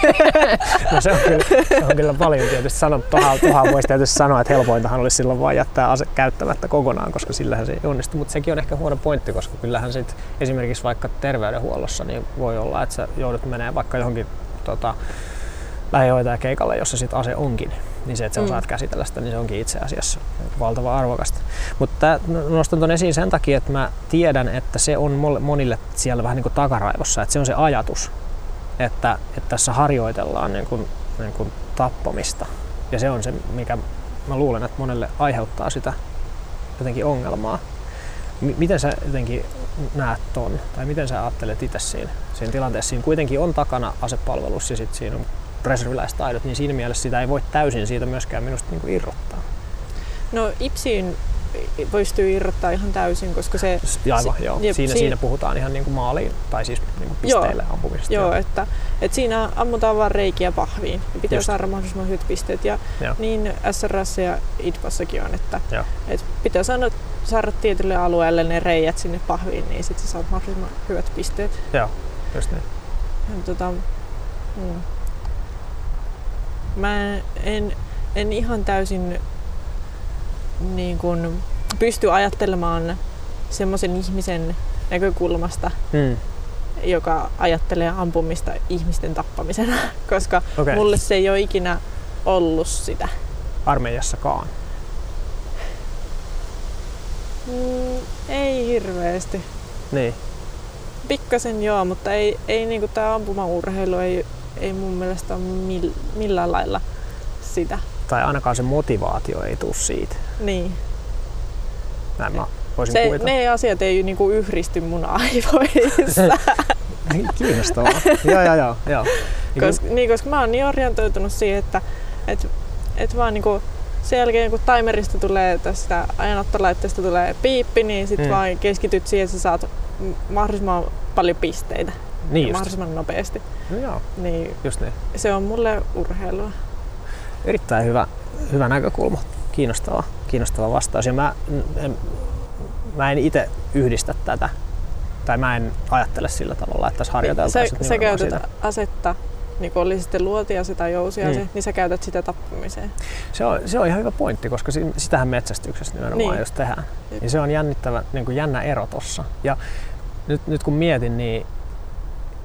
No se on kyllä, se on kyllä paljon tietysti sanottu. Tuohon voisi tietysti sanoa, että helpointahan olisi silloin vain jättää ase käyttämättä kokonaan, koska sillähän se ei onnistu. Mutta sekin on ehkä huono pointti, koska kyllähän sit esimerkiksi vaikka terveydenhuollossa niin voi olla, että sä joudut menemään vaikka johonkin tota, lähihoitajakeikalle, jossa sit ase onkin. Niin se, että sä Mm. osaat käsitellä sitä, niin se onkin itse asiassa valtava arvokasta. Mutta nostan ton esiin sen takia, että mä tiedän, että se on monille siellä vähän niin kuin takaraivossa, että se on se ajatus, että, että tässä harjoitellaan niin kuin, niin kuin tappamista. Ja se on se, mikä mä luulen, että monelle aiheuttaa sitä jotenkin ongelmaa. M- miten sä jotenkin näet ton, tai miten sä ajattelet itse siinä, siinä tilanteessa? Siinä kuitenkin on takana asepalvelus ja sitten siinä on reserviläistaidot, niin siinä mielessä sitä ei voi täysin siitä myöskään minusta niin kuin irrottaa. No IPSiin pystyy irrottaa ihan täysin, koska se... Aivan, Si- joo. jep, siinä, si- siinä puhutaan ihan niin kuin maaliin, tai siis niin kuin Joo. pisteille ampumisesta. Joo, että, että siinä ammutaan vaan reikiä pahviin ja pitää Just. saada mahdollisimman hyvät pisteet. Ja Joo. niin SRS ja IDPassakin on, että, Joo. että pitää saada, saada tietylle alueelle ne reijät sinne pahviin, niin sitten sä saat mahdollisimman hyvät pisteet. Joo, just niin. Ja, tota, mm. Mä en, en ihan täysin niin kun, pysty ajattelemaan semmoisen ihmisen näkökulmasta, Mm. joka ajattelee ampumista ihmisten tappamisena, koska okay. mulle se ei ole ikinä ollut sitä. armeijassakaan. Mm, ei hirveästi. Niin. Pikkasen joo, mutta ei, ei niinku tää ampumaurheilu ei, ei mun mielestä ole mill, millään lailla sitä. Tai ainakaan se motivaatio ei tule siitä. Niin. Näin mä voisin Se, kuvitella. ne asiat ei niinku yhdisty mun aivoissa. Kiinnostavaa. joo, joo, joo. joo. Niin koska, niin, koska mä oon niin orientoitunut siihen, että et, et vaan niinku sen jälkeen kun timerista tulee tästä ajanottolaitteesta tulee piippi, niin sit Mm. mm. vaan keskityt siihen, että sä saat mahdollisimman paljon pisteitä niin ja just. mahdollisimman nopeasti. No, joo, Niin just niin. se on mulle urheilua. Erittäin hyvä, hyvä näkökulma. Kiinnostava, kiinnostava vastaus. Ja mä, en, mä en itse yhdistä tätä. Tai mä en ajattele sillä tavalla, että tässä sä, harjoiteltaisiin sä nimenomaan käytät sitä. asetta niin kuin oli sitten luotiase tai jousiase, Mm. niin sä käytät sitä tappamiseen. Se on, se on ihan hyvä pointti, koska si- sitähän metsästyksessä nimenomaan Niin. just tehdään. Ja se on jännittävä, niin kuin jännä ero tossa. Ja nyt, nyt kun mietin, niin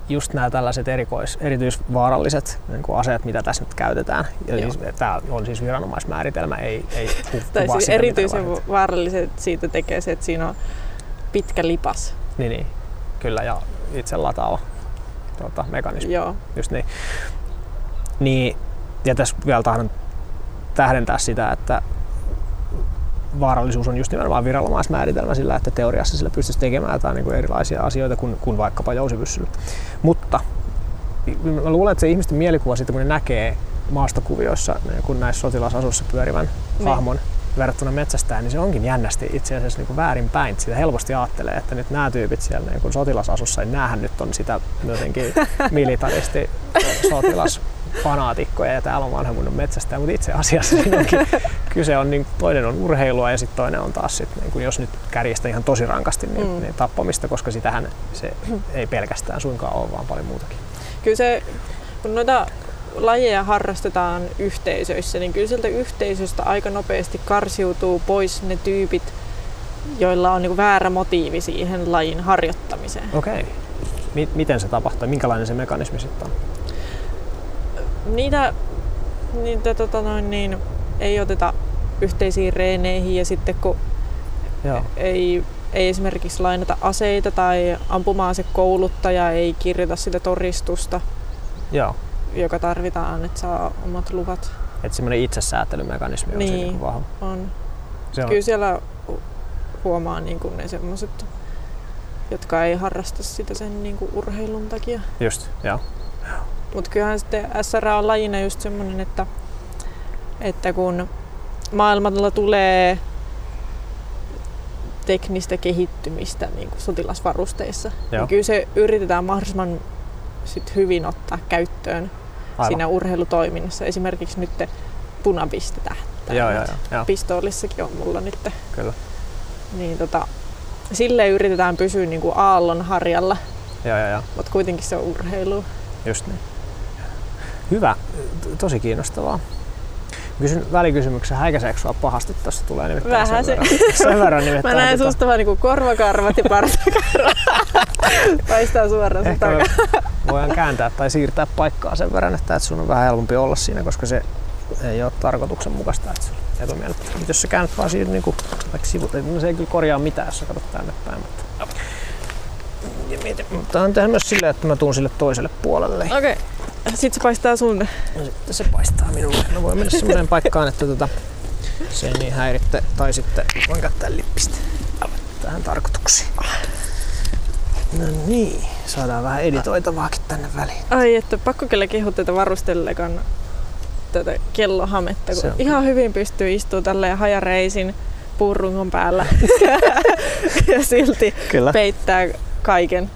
just nämä tällaiset erikois, erityisvaaralliset niin kuin aseet, mitä tässä nyt käytetään. Ja siis, tämä on siis viranomaismääritelmä, ei, ei ku- Tai siis sitä, erityisen vaaralliset siitä tekee se, että siinä on pitkä lipas. Niin, niin, kyllä, ja itse lataava tuota, mekanismi. Joo, Just niin. niin. Ja tässä vielä tahdon tähdentää sitä, että vaarallisuus on just nimenomaan viranomaismääritelmä sillä, että teoriassa sillä pystyisi tekemään jotain niin kuin erilaisia asioita kuin, kuin vaikkapa jousipyssyllä. Mutta mä luulen, että se ihmisten mielikuva siitä, kun ne näkee maastokuvioissa niin kun näissä sotilasasussa pyörivän Niin. hahmon verrattuna metsästään, niin se onkin jännästi itse asiassa niin väärinpäin. Sitä helposti ajattelee, että nyt nämä tyypit siellä niin sotilasasussa, niin näähän nyt on sitä jotenkin militaristi sotilasfanaatikkoja ja täällä on vanhemmunut metsästä, mutta itse asiassa onkin, kyse on, niin toinen on urheilua ja sitten toinen on taas, sit, niin kun jos nyt kärjistä ihan tosi rankasti, niin, Mm. niin tappamista, koska sitähän se ei pelkästään suinkaan ole, vaan paljon muutakin. kyllä se, kun noita lajeja harrastetaan yhteisöissä, niin kyllä sieltä yhteisöstä aika nopeasti karsiutuu pois ne tyypit, joilla on niin väärä motiivi siihen lajin harjoittamiseen. Okei. Mi- miten se tapahtuu? Minkälainen se mekanismi sitten on? Niitä, niitä tota noin, niin, ei oteta yhteisiin reeneihin ja sitten kun Joo. ei, ei esimerkiksi lainata aseita tai ampumaan se kouluttaja ei kirjoita sitä todistusta, Joo. joka tarvitaan, että saa omat luvat. Että semmoinen itsesäätelymekanismi on siinä Niin. niin vahva. On. Se on, Kyllä siellä hu- huomaa niin kuin ne semmoiset, jotka ei harrasta sitä sen niin kuin urheilun takia. just, joo. Mutta kyllähän sitten SRA on lajina just semmoinen, että, että kun maailmalla tulee teknistä kehittymistä niin kuin sotilasvarusteissa, Joo. niin kyllä se yritetään mahdollisimman sit hyvin ottaa käyttöön Aivan. siinä urheilutoiminnassa. Esimerkiksi nyt punapistetähtäimet. Joo, joo, joo, joo, Pistoolissakin on mulla nyt. kyllä. Niin tota, silleen yritetään pysyä niin kuin aallon harjalla, Joo, joo, joo, mutta kuitenkin se on urheilu. just niin. Hyvä, tosi kiinnostavaa. Kysyn välikysymyksen, häikäiseekö sua pahasti tuossa tulee nimittäin Vähän sen se. verran, sen verran Mä nimittäin. näen tota, susta vaan niinku korvakarvat ja partakarvat. Paistaa suoraan se Ehkä me takaa. voidaan kääntää tai siirtää paikkaa sen verran, että, sun on vähän helpompi olla siinä, koska se ei ole tarkoituksenmukaista, että. Mutta jos sä käännät vaan siitä niin kuin, vaikka sivut, niin se ei kyllä korjaa mitään, jos sä katsot tänne päin. Mutta, ja mietin, mutta on tehdä myös silleen, että mä tuun sille toiselle puolelle. Okei. Okay. Sitten se paistaa sun. Ja sitten se paistaa minulle. Mä voin mennä semmoiseen paikkaan, että tota, se ei niin häiritte. Tai sitten voin käyttää lippistä tähän tarkoituksiin. No niin, saadaan vähän editoitavaakin tänne väliin. Ai, että pakko kyllä kehua tätä varustellekan tätä kellohametta, kun ihan hyvin pystyy istua tälleen hajareisin puurungon päällä ja silti Kyllä. peittää kaiken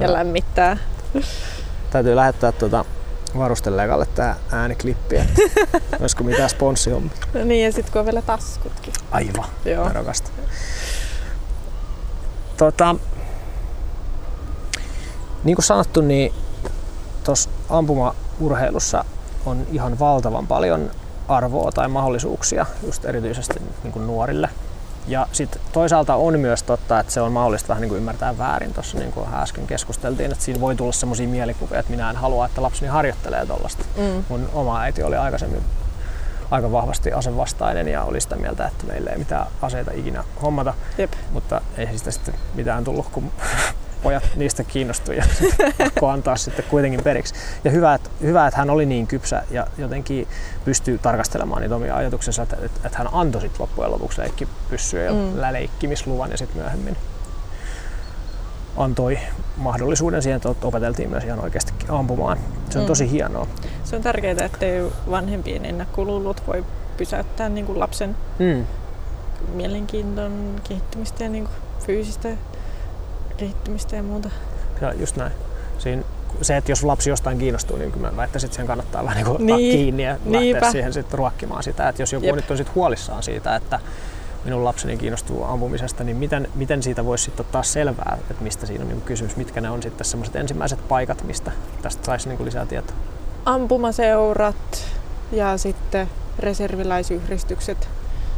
ja lämmittää. Täytyy lähettää tuota varusteleekalle tää ääniklippi, että olisiko mitään sponssihommia. No niin, ja sitten kun on vielä taskutkin. Aivan, Joo. nerokasta. Tota, niin kuin sanottu, niin tuossa ampumaurheilussa on ihan valtavan paljon arvoa tai mahdollisuuksia just erityisesti niin kuin nuorille. Ja sitten toisaalta on myös totta, että se on mahdollista vähän niin kuin ymmärtää väärin. Tuossa niin kuin äsken keskusteltiin, että siinä voi tulla sellaisia mielikuvia, että minä en halua, että lapseni harjoittelee tuollaista. Mm. Mun oma äiti oli aikaisemmin aika vahvasti asevastainen ja oli sitä mieltä, että meillä ei mitään aseita ikinä hommata, Jep. mutta ei siitä sitten mitään tullut, kun pojat niistä kiinnostui ja pakko antaa sitten kuitenkin periksi. Ja hyvä, että, hyvä, että hän oli niin kypsä ja jotenkin pystyy tarkastelemaan niitä omia ajatuksensa, että, että, että hän antoi sitten loppujen lopuksi leikkipyssyä ja Mm. mm. leikkimisluvan ja sitten myöhemmin antoi mahdollisuuden siihen, että opeteltiin myös ihan oikeasti ampumaan. Se on Mm. tosi hienoa. Se on tärkeää, ettei vanhempien ennakkoluulot voi pysäyttää niin kuin lapsen Mm. mielenkiinton kehittymistä ja niin kuin fyysistä kehittymistä ja muuta. Ja just näin. Siinä, se, että jos lapsi jostain kiinnostuu, niin kyllä mä väittäisin, että sen kannattaa vähän niin kuin ottaa Niin, kiinni ja lähteä niinpä. siihen sitten ruokkimaan sitä. Että jos joku Jep. nyt on sit huolissaan siitä, että minun lapseni kiinnostuu ampumisesta, niin miten, miten siitä voisi sitten ottaa selvää, että mistä siinä on niin kysymys, mitkä ne on sitten sellaiset ensimmäiset paikat, mistä tästä saisi niin lisää tietoa. ampumaseurat ja sitten reserviläisyhdistykset.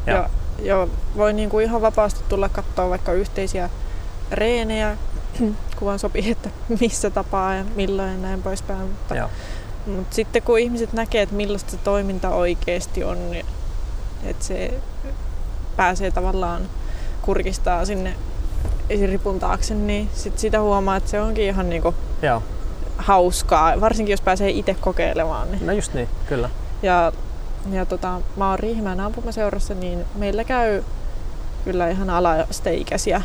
Ja, ja voi niinku ihan vapaasti tulla katsoa vaikka yhteisiä reenejä, kun vaan sopii, että missä tapaa ja milloin ja näin poispäin. Mutta, Joo. mutta sitten kun ihmiset näkee, että millaista se toiminta oikeasti on, niin että se pääsee tavallaan kurkistaa sinne esiripun taakse, niin sit sitä huomaa, että se onkin ihan niinku Joo. hauskaa, varsinkin jos pääsee itse kokeilemaan. Niin. No just niin, kyllä. Ja, ja tota, mä oon Riihimäen ampumaseurassa, niin meillä käy kyllä ihan alasteikäisiä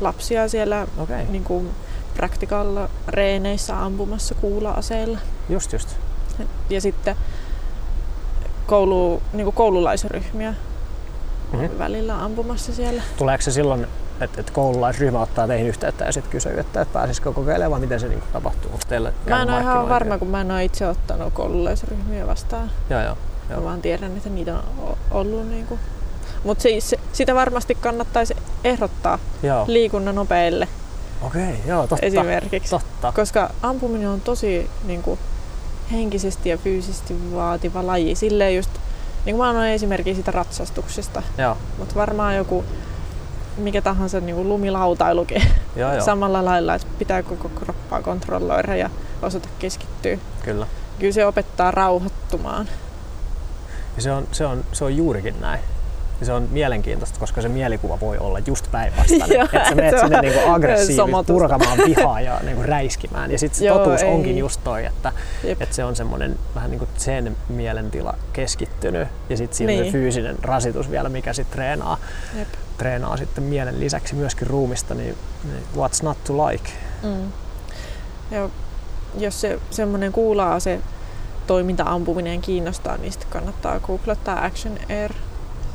lapsia siellä Okei, niin kuin practical reeneissä ampumassa kuula-aseilla. just just. Ja sitten koulu, niin kuin koululaisryhmiä Mhm. välillä ampumassa siellä. Tuleeko se silloin, että, että koululaisryhmä ottaa teihin yhteyttä ja sitten kysyy, että, että pääsisikö kokeilemaan, vai miten se niin tapahtuu? Onko teillä Mä en ole ihan varma, kun mä en ole itse ottanut koululaisryhmiä vastaan. Joo, joo. Mä Joo. vaan tiedän, että niitä on ollut. Niin kuin. Mutta siis, sitä varmasti kannattaisi ehdottaa joo. liikunnan opeille Okei, joo, totta. esimerkiksi. Totta. Koska ampuminen on tosi niin kuin, henkisesti ja fyysisesti vaativa laji. Silleen just, niin kuin mä annoin esimerkki siitä ratsastuksesta, Joo, mutta varmaan joku mikä tahansa niin kuin lumilautailukin joo, joo. samalla lailla, että pitää koko kroppaa kontrolloida ja osata keskittyä. Kyllä. Kyllä se opettaa rauhoittumaan. Ja se on, se, on, se on juurikin näin. Ja se on mielenkiintoista, koska se mielikuva voi olla just päinvastainen. Että sä menet sinne niinku aggressiivisesti purkamaan vihaa ja niinku räiskimään. Ja sitten se Joo, totuus ei. onkin just toi, että, Jep. että se on semmoinen vähän niin kuin sen mielentila keskittynyt. Ja sitten siinä on se Niin. fyysinen rasitus vielä, mikä sitten treenaa, Jep. treenaa sitten mielen lisäksi myöskin ruumista. Niin, niin what's not to like? Mm. Ja jos se semmoinen kuulaa se toiminta-ampuminen kiinnostaa, niin sitten kannattaa googlettaa Action Air.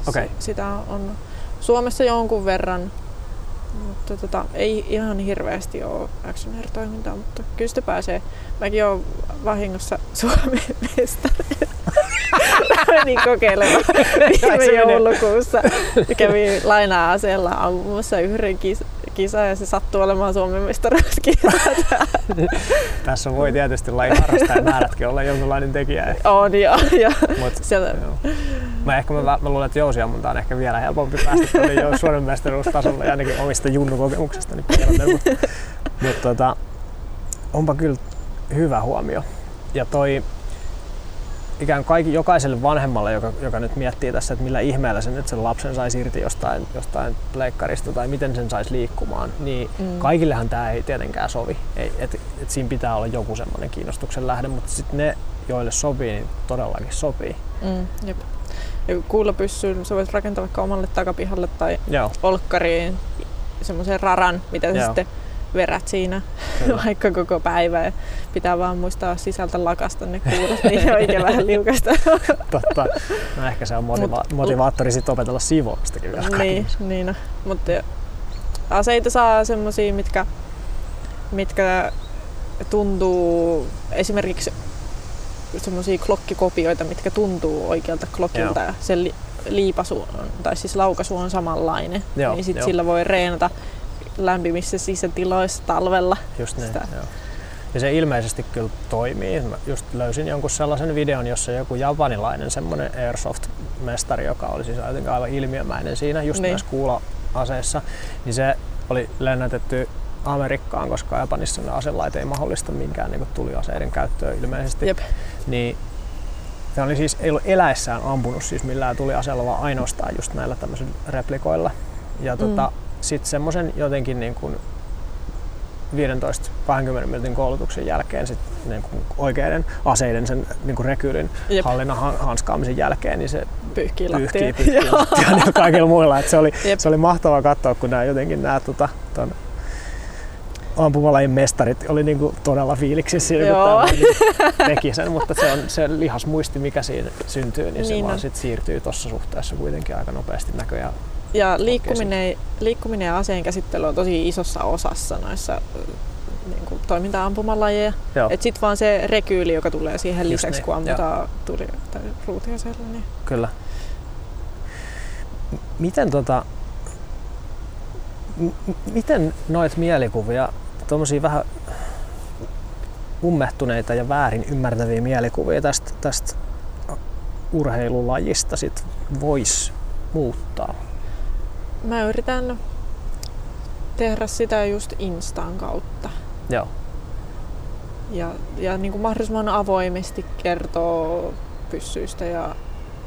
Okei. Sitä on Suomessa jonkun verran, mutta tota, ei ihan hirveästi ole Action Air-toimintaa, mutta kyllä sitä pääsee. Mäkin olen vahingossa Suomen mestari. Menin kokeilemaan viime joulukuussa. Kävin laina-aseella ampumassa yhden kis- kisan ja se sattuu olemaan Suomen mestaruuskisa. Tässä voi tietysti laji harrastaa ja määrätkin olla jonkinlainen tekijä. on jo. Ja Mut, siellä, Joo. Mä ehkä mä, mä luulen, että jousiammunta on ehkä vielä helpompi päästä tuonne jo Suomen mestaruustasolle ja ainakin omista junnukokemuksestani kerroten. Mutta mut, tota, onpa kyllä hyvä huomio. Ja toi ikään kaikki, jokaiselle vanhemmalle, joka, joka nyt miettii tässä, että millä ihmeellä se nyt sen lapsen saisi irti jostain, jostain pleikkarista tai miten sen saisi liikkumaan, niin Mm. kaikillehan tämä ei tietenkään sovi. Ei, et, et siinä pitää olla joku semmoinen kiinnostuksen lähde, mutta sitten ne, joille sopii, niin todellakin sopii. mm, jep. Ja kuulopyssyyn sä voit rakentaa vaikka omalle takapihalle tai Joo, olkkariin semmoisen raran, mitä sä Joo. sitten verät siinä kyllä. vaikka koko päivä. Ja pitää vaan muistaa sisältä lakasta ne kuulot, niin oikein vähän liukasta. Totta. No ehkä se on motiva- Mut- motivaattori sitten opetella siivoamistakin vielä niin, niin on. Mutta aseita saa semmosia, mitkä, mitkä tuntuu esimerkiksi semmoisia klokkikopioita, mitkä tuntuu oikealta klokilta Joo. ja se li- liipasu tai siis laukaisu on samanlainen. Joo, niin sit joo. sillä voi reenata lämpimissä sisätiloissa talvella. Just niin, Sitä. joo. Ja se ilmeisesti kyllä toimii. Mä just löysin jonkun sellaisen videon, jossa joku japanilainen semmoinen Airsoft-mestari, joka oli siis jotenkin aivan ilmiömäinen siinä, just Niin. myös kuula-aseessa, niin se oli lennätetty Amerikkaan, koska Japanissa ne aselait ei mahdollista minkään niin tuliaseiden käyttöä ilmeisesti. Jep. Niin se oli siis, ei ollut eläessään ampunut siis millään tuliaseella, vaan ainoastaan just näillä tämmöisillä replikoilla. Ja tota, Mm. Sitten semmoisen jotenkin niin kuin 15-20 minuutin koulutuksen jälkeen sit niin kuin oikeiden aseiden sen niin kuin rekyylin Jep. hallinnan han- hanskaamisen jälkeen, niin se Pyyhkii lattia. pyyhkii lattiaan ja kaikilla muilla. Et se, oli, Jep. se oli mahtavaa katsoa, kun nämä jotenkin nämä tota, ton ampumalajin mestarit oli niinku todella fiiliksissä siinä, kun tämä niinku teki sen, mutta se on se lihasmuisti, mikä siinä syntyy, niin se Niin vaan on. sit siirtyy tuossa suhteessa kuitenkin aika nopeasti näköjään. Ja liikkuminen, liikkuminen ja aseen käsittely on tosi isossa osassa noissa niin kuin toiminta-ampumalajeja. Joo, Et sit vaan se rekyyli, joka tulee siihen Just lisäksi, niin, kun ammutaan tuli tai ruutiaseella. Niin. kyllä. Miten tota, m- miten noit mielikuvia, tuommoisia vähän ummehtuneita ja väärin ymmärtäviä mielikuvia tästä, tästä urheilulajista sit voisi muuttaa? Mä yritän tehdä sitä just Instan kautta. Joo. Ja, ja niin kuin mahdollisimman avoimesti kertoo pyssyistä ja,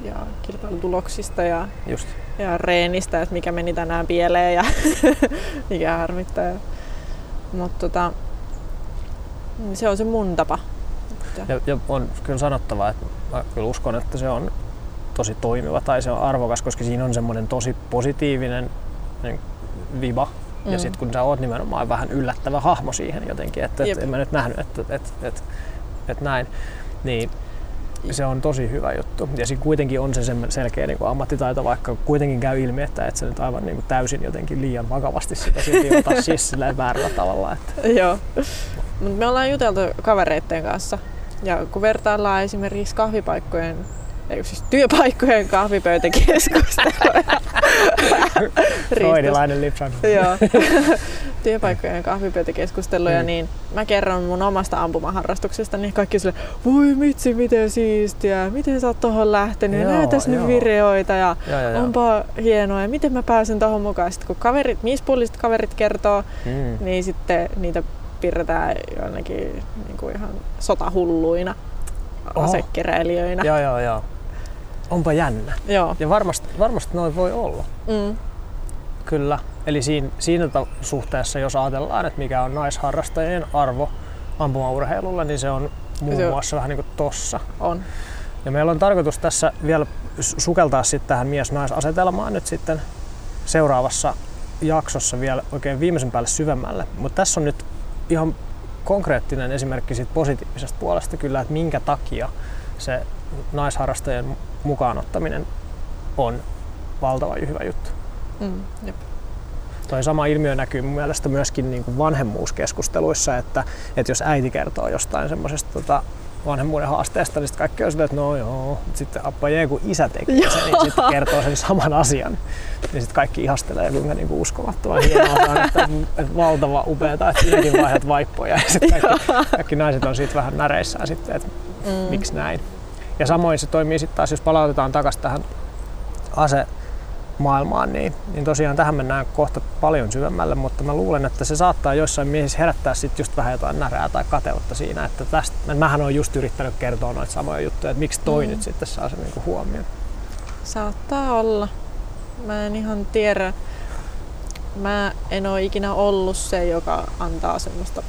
ja kilpailutuloksista ja, Just. ja reenistä, että mikä meni tänään pieleen ja mikä harmittaa. Mutta tota, se on se mun tapa. Ja, ja on kyllä sanottava, että mä kyllä uskon, että se on tosi toimiva tai se on arvokas, koska siinä on semmoinen tosi positiivinen niin, viba. Mm. Ja sitten kun sä oot nimenomaan vähän yllättävä hahmo siihen jotenkin, että et, en mä nyt nähnyt, että et, et, et näin, niin se on tosi hyvä juttu. Ja siinä kuitenkin on se selkeä niin kuin ammattitaito, vaikka kuitenkin käy ilmi, että et sä nyt aivan niin kuin täysin jotenkin liian vakavasti sitä silti ota siis väärällä tavalla. Että. Joo. Mut me ollaan juteltu kavereiden kanssa ja kun vertaillaan esimerkiksi kahvipaikkojen siis työpaikkojen kahvipöytäkeskusteluja. Freudilainen lipsahdus. Joo. työpaikkojen kahvipöytäkeskusteluja, mm. niin mä kerron mun omasta ampumaharrastuksesta, niin kaikki sille, voi mitsi, miten siistiä, miten sä oot tohon lähtenyt, joo, näytäs nyt videoita ja joo, joo, onpa hienoa ja miten mä pääsen tohon mukaan. Sitten kun kaverit, miespuoliset kaverit kertoo, mm. niin sitten niitä piirretään jonnekin niin kuin ihan sotahulluina asekeräilijöinä. Joo, joo, joo. Onpa jännä. Joo. Ja varmasti, varmasti noin voi olla. Mm. Kyllä. Eli siinä, siinä suhteessa, jos ajatellaan, että mikä on naisharrastajien arvo ampumaurheilulla, niin se on muun se muassa vähän niin kuin tossa. On. Ja meillä on tarkoitus tässä vielä sukeltaa sitten tähän mies-naisasetelmaan nyt sitten seuraavassa jaksossa vielä oikein viimeisen päälle syvemmälle. Mutta tässä on nyt ihan konkreettinen esimerkki siitä positiivisesta puolesta kyllä, että minkä takia se naisharrastajien mukaanottaminen on valtava hyvä juttu. Mm, jep. Toi sama ilmiö näkyy mun mielestä myöskin niin kuin vanhemmuuskeskusteluissa, että, että jos äiti kertoo jostain semmoisesta tota, vanhemmuuden haasteesta, niin sitten kaikki on silleen, että no joo, sitten appa jee, kun isä teki sen, niin sitten kertoo sen saman asian. Niin sitten kaikki ihastelee, kuinka niinku uskomattoman hienoa on, että, että valtava upeeta, että sinäkin vaihdat vaippoja. Ja sitten kaikki, kaikki, naiset on siitä vähän näreissään sitten, että mm. miksi näin. Ja samoin se toimii sitten taas, jos palautetaan takaisin tähän ase maailmaan, niin, niin tosiaan tähän mennään kohta paljon syvemmälle, mutta mä luulen, että se saattaa joissain miehissä herättää sit just vähän jotain närää tai kateutta siinä, että tästä, mähän on just yrittänyt kertoa noita samoja juttuja, että miksi toi mm. nyt sitten saa sen niinku huomioon. Saattaa olla. Mä en ihan tiedä. Mä en ole ikinä ollut se, joka antaa semmoista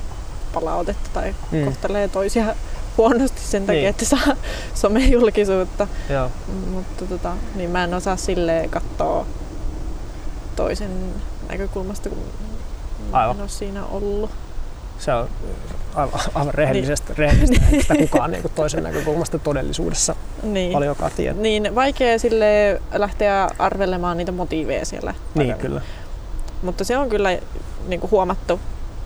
palautetta tai mm. kohtelee toisia huonosti sen takia, niin. että saa somejulkisuutta. Joo. Mutta tota, niin mä en osaa silleen katsoa toisen näkökulmasta, kun aivan. en ole siinä ollut. Se on aivan, aivan rehellisestä, niin. että kukaan niin toisen näkökulmasta todellisuudessa niin. paljonkaan tiedä. Niin, vaikea sille lähteä arvelemaan niitä motiiveja siellä. Niin, kyllä. Mutta se on kyllä niin kuin huomattu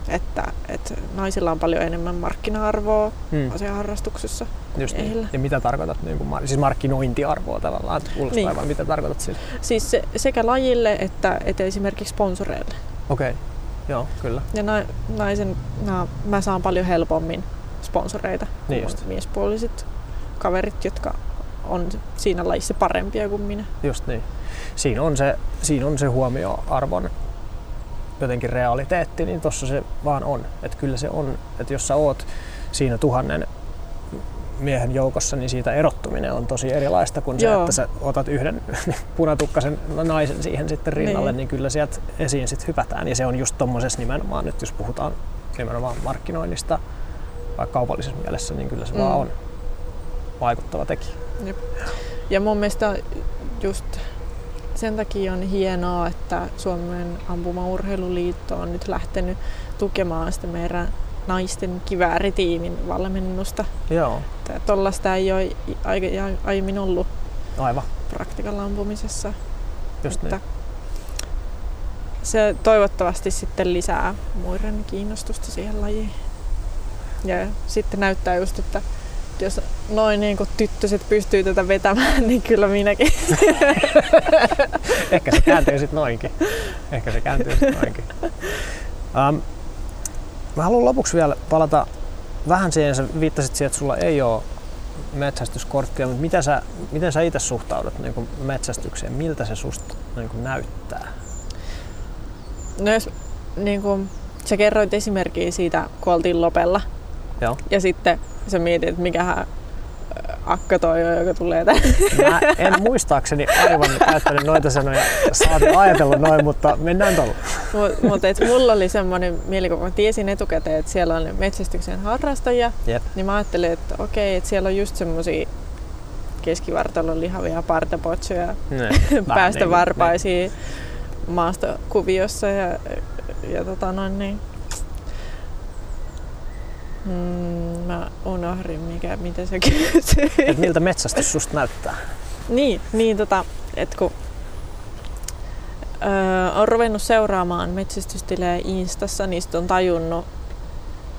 että, että naisilla on paljon enemmän markkina-arvoa hmm. asiaharrastuksessa Just niin. Ja mitä tarkoitat, niin kuin, siis markkinointiarvoa tavallaan, kuulostaa niin. mitä tarkoitat sillä? Siis se, sekä lajille että, että esimerkiksi sponsoreille. Okei, okay. joo, kyllä. Ja na, naisen, na, mä saan paljon helpommin sponsoreita niin kuin just. miespuoliset kaverit, jotka on siinä lajissa parempia kuin minä. Just niin. Siinä on se, siinä on se huomioarvon jotenkin realiteetti, niin tossa se vaan on. Että kyllä se on, että jos sä oot siinä tuhannen miehen joukossa, niin siitä erottuminen on tosi erilaista kuin se, Joo. että sä otat yhden punatukkasen naisen siihen sitten rinnalle, niin, niin kyllä sieltä esiin sitten hypätään. Ja se on just tommosessa nimenomaan, nyt jos puhutaan nimenomaan markkinoinnista, vaikka kaupallisessa mielessä, niin kyllä se mm. vaan on vaikuttava tekijä. Jep. Ja mun mielestä just sen takia on hienoa, että Suomen ampumaurheiluliitto on nyt lähtenyt tukemaan sitä meidän naisten kivääritiimin valmennusta. Joo. Tuollaista ei ole aiemmin ollut Aivan. praktikalla ampumisessa. Just niin. Se toivottavasti sitten lisää muiden kiinnostusta siihen lajiin. Ja sitten näyttää just, että jos noin niin kuin tyttöset pystyy tätä vetämään, niin kyllä minäkin. Ehkä se kääntyy sitten noinkin. Ehkä se kääntyy sitten noinkin. Um, mä haluan lopuksi vielä palata vähän siihen sä viittasit siihen, että sulla ei ole metsästyskorttia, mutta miten sä, miten sä itse suhtaudut niin kuin metsästykseen? Miltä se susta niin kuin näyttää? No jos niin kuin, sä kerroit esimerkkiä siitä, kun oltiin Lopella. Joo. Ja sitten sä mietit, että mikähän akka toi on, joka tulee tänne. Mä en muistaakseni aivan käyttänyt noita sanoja, saati ajatellut noin, mutta mennään tuolla. Mutta mut, et mulla oli semmoinen mielikuva, kun tiesin etukäteen, että siellä on metsästyksen harrastajia, Jep. niin mä ajattelin, että okei, että siellä on just semmoisia keskivartalon lihavia partapotsoja, Ne, päästä niin, varpaisiin maastokuviossa ja, ja tota noin niin. Mm, mä unohdin, mikä, mitä se kysyy. Et miltä metsästys susta näyttää? Niin, niin tota, että kun öö, on ruvennut seuraamaan metsästystilejä Instassa, niin sit on tajunnut,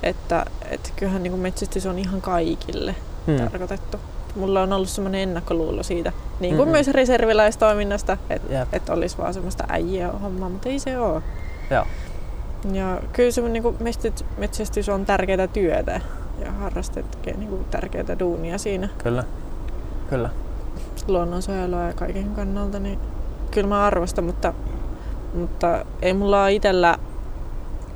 että, että kyllähän niin metsästys on ihan kaikille Hmm. tarkoitettu. Mulla on ollut semmoinen ennakkoluulo siitä, niin kuin Mhm. myös reserviläistoiminnasta, että et olisi vaan semmoista äijää hommaa, mutta ei se ole. Joo. Ja kyllä se niin metsästys on tärkeää työtä ja harrastet tekee niin tärkeää duunia siinä Kyllä. Kyllä. luonnonsuojelua ja kaiken kannalta, niin kyllä mä arvostan, mutta, mutta ei mulla ole itsellä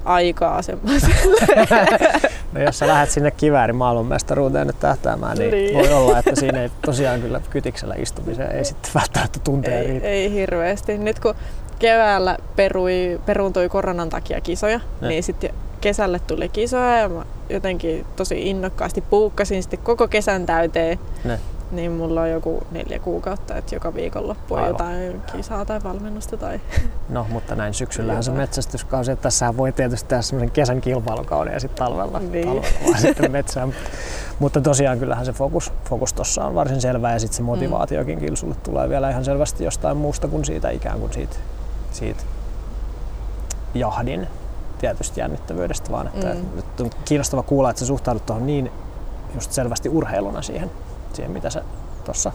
aikaa semmoiselle. No jos sä lähdet sinne kiväärin maailmanmestaruuteen nyt tähtäämään, niin, Niin. voi olla, että siinä ei tosiaan kyllä kytiksellä istumiseen ei sitten välttämättä tunteja ei, riitä. ei hirveästi. Nyt kun keväällä perui, peruuntui koronan takia kisoja, Ne. niin sitten kesälle tuli kisoja ja mä jotenkin tosi innokkaasti puukkasin sitten koko kesän täyteen. Ne. Niin mulla on joku neljä kuukautta, että joka viikonloppu on jotain kisaa tai valmennusta tai No, mutta näin syksyllähän se metsästyskausi, että tässähän voi tietysti tehdä semmoisen kesän kilpailukauden ja sitten talvella, Niin. talvella sitten metsään. Mutta tosiaan kyllähän se fokus, fokus tuossa on varsin selvä ja sitten se motivaatiokin kyllä sulle tulee vielä ihan selvästi jostain muusta kuin siitä ikään kuin siitä, siitä jahdin tietysti jännittävyydestä, vaan että Mm. nyt on kiinnostava kuulla, että sä suhtaudut tuohon niin just selvästi urheiluna siihen, siihen mitä sä tuossa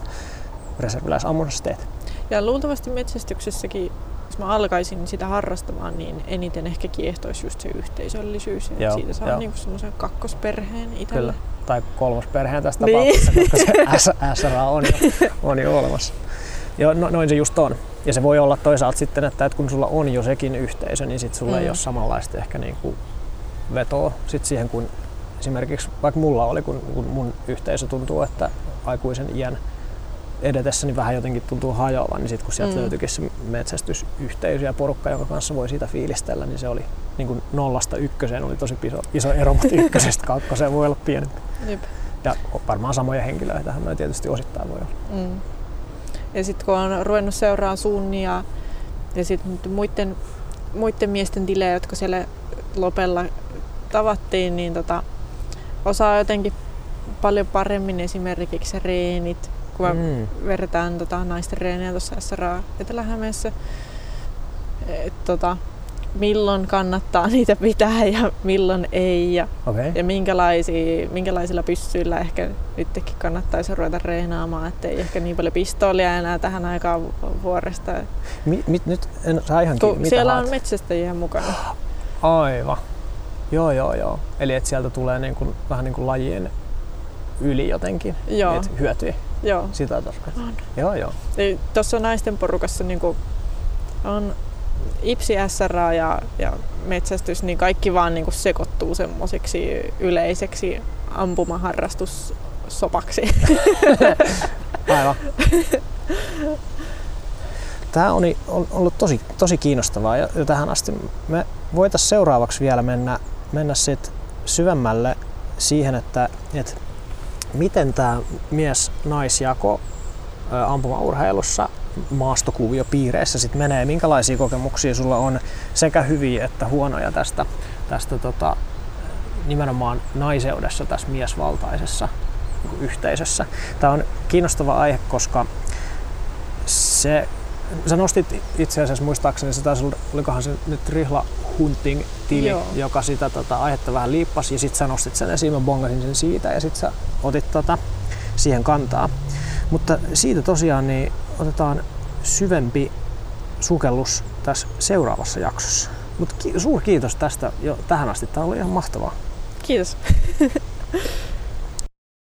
reserviläisammunnassa teet. Ja luultavasti metsästyksessäkin, jos mä alkaisin sitä harrastamaan, niin eniten ehkä kiehtoisi just se yhteisöllisyys. Ja Joo, siitä saa joo. niinku semmoisen kakkosperheen itselle. Kyllä. Tai kolmosperheen tässä Niin. tapauksessa, koska se SRA on jo, on jo olemassa. Joo, no, noin se just on. Ja se voi olla toisaalta sitten, että, että kun sulla on jo sekin yhteisö, niin sitten sulla mm. ei ole samanlaista ehkä niin kuin vetoa sit siihen, kun esimerkiksi vaikka mulla oli, kun, kun mun yhteisö tuntuu, että aikuisen iän edetessä niin vähän jotenkin tuntuu hajoavan, niin sitten kun sieltä mm. Löytyikin se metsästysyhteisö ja porukka, jonka kanssa voi siitä fiilistellä, niin se oli niin kuin nollasta ykköseen oli tosi iso, iso ero, mutta ykkösestä kakkoseen voi olla pienempi. Jep. Ja varmaan samoja henkilöitä noin tietysti osittain voi olla. Mm. Ja sitten kun on ruvennut seuraamaan sunnia ja sitten muiden, muiden miesten tilejä, jotka siellä Lopella tavattiin, niin tota, osaa jotenkin paljon paremmin esimerkiksi reenit, kun Mm. vertaan tota, naisten reenejä tuossa SRA Etelä-Hämeessä. Et, tota, milloin kannattaa niitä pitää ja milloin ei ja, Okei. ja minkälaisia, minkälaisilla pyssyillä ehkä nytkin kannattaisi ruveta reenaamaan, ettei ehkä niin paljon pistoolia enää tähän aikaan vu- vuoresta. Mi, mit, nyt en saa ihan kiinni. Kun Mitä siellä haet? on metsästäjiä mukana. Aivan. Joo, joo, joo. Eli että sieltä tulee niin kuin, vähän niin kuin lajien yli jotenkin Joo, niitä hyötyjä. joo. Sitä tarkoittaa. Joo, joo. Tuossa naisten porukassa niin on IPSI, SRA ja, ja metsästys, niin kaikki vaan niin sekoittuu semmoiseksi yleiseksi ampumaharrastussopaksi. Aivan. Tämä on ollut tosi, tosi kiinnostavaa ja tähän asti me voitaisiin seuraavaksi vielä mennä, mennä sit syvemmälle siihen, että, että miten tämä mies-naisjako ampumaurheilussa maastokuviopiireissä sit menee, minkälaisia kokemuksia sulla on sekä hyviä että huonoja tästä, tästä tota, nimenomaan naiseudessa tässä miesvaltaisessa niin yhteisössä. Tämä on kiinnostava aihe, koska se, sä nostit itse asiassa muistaakseni, se taisi olikohan se nyt Rihla Hunting-tili, Joo. joka sitä tota, aihetta vähän liippasi ja sitten sä nostit sen esiin, mä bongasin sen siitä ja sitten sä otit tota, siihen kantaa. Mutta siitä tosiaan niin otetaan syvempi sukellus tässä seuraavassa jaksossa. Mutta ki- suuri kiitos tästä jo tähän asti. Tämä oli ihan mahtavaa. Kiitos.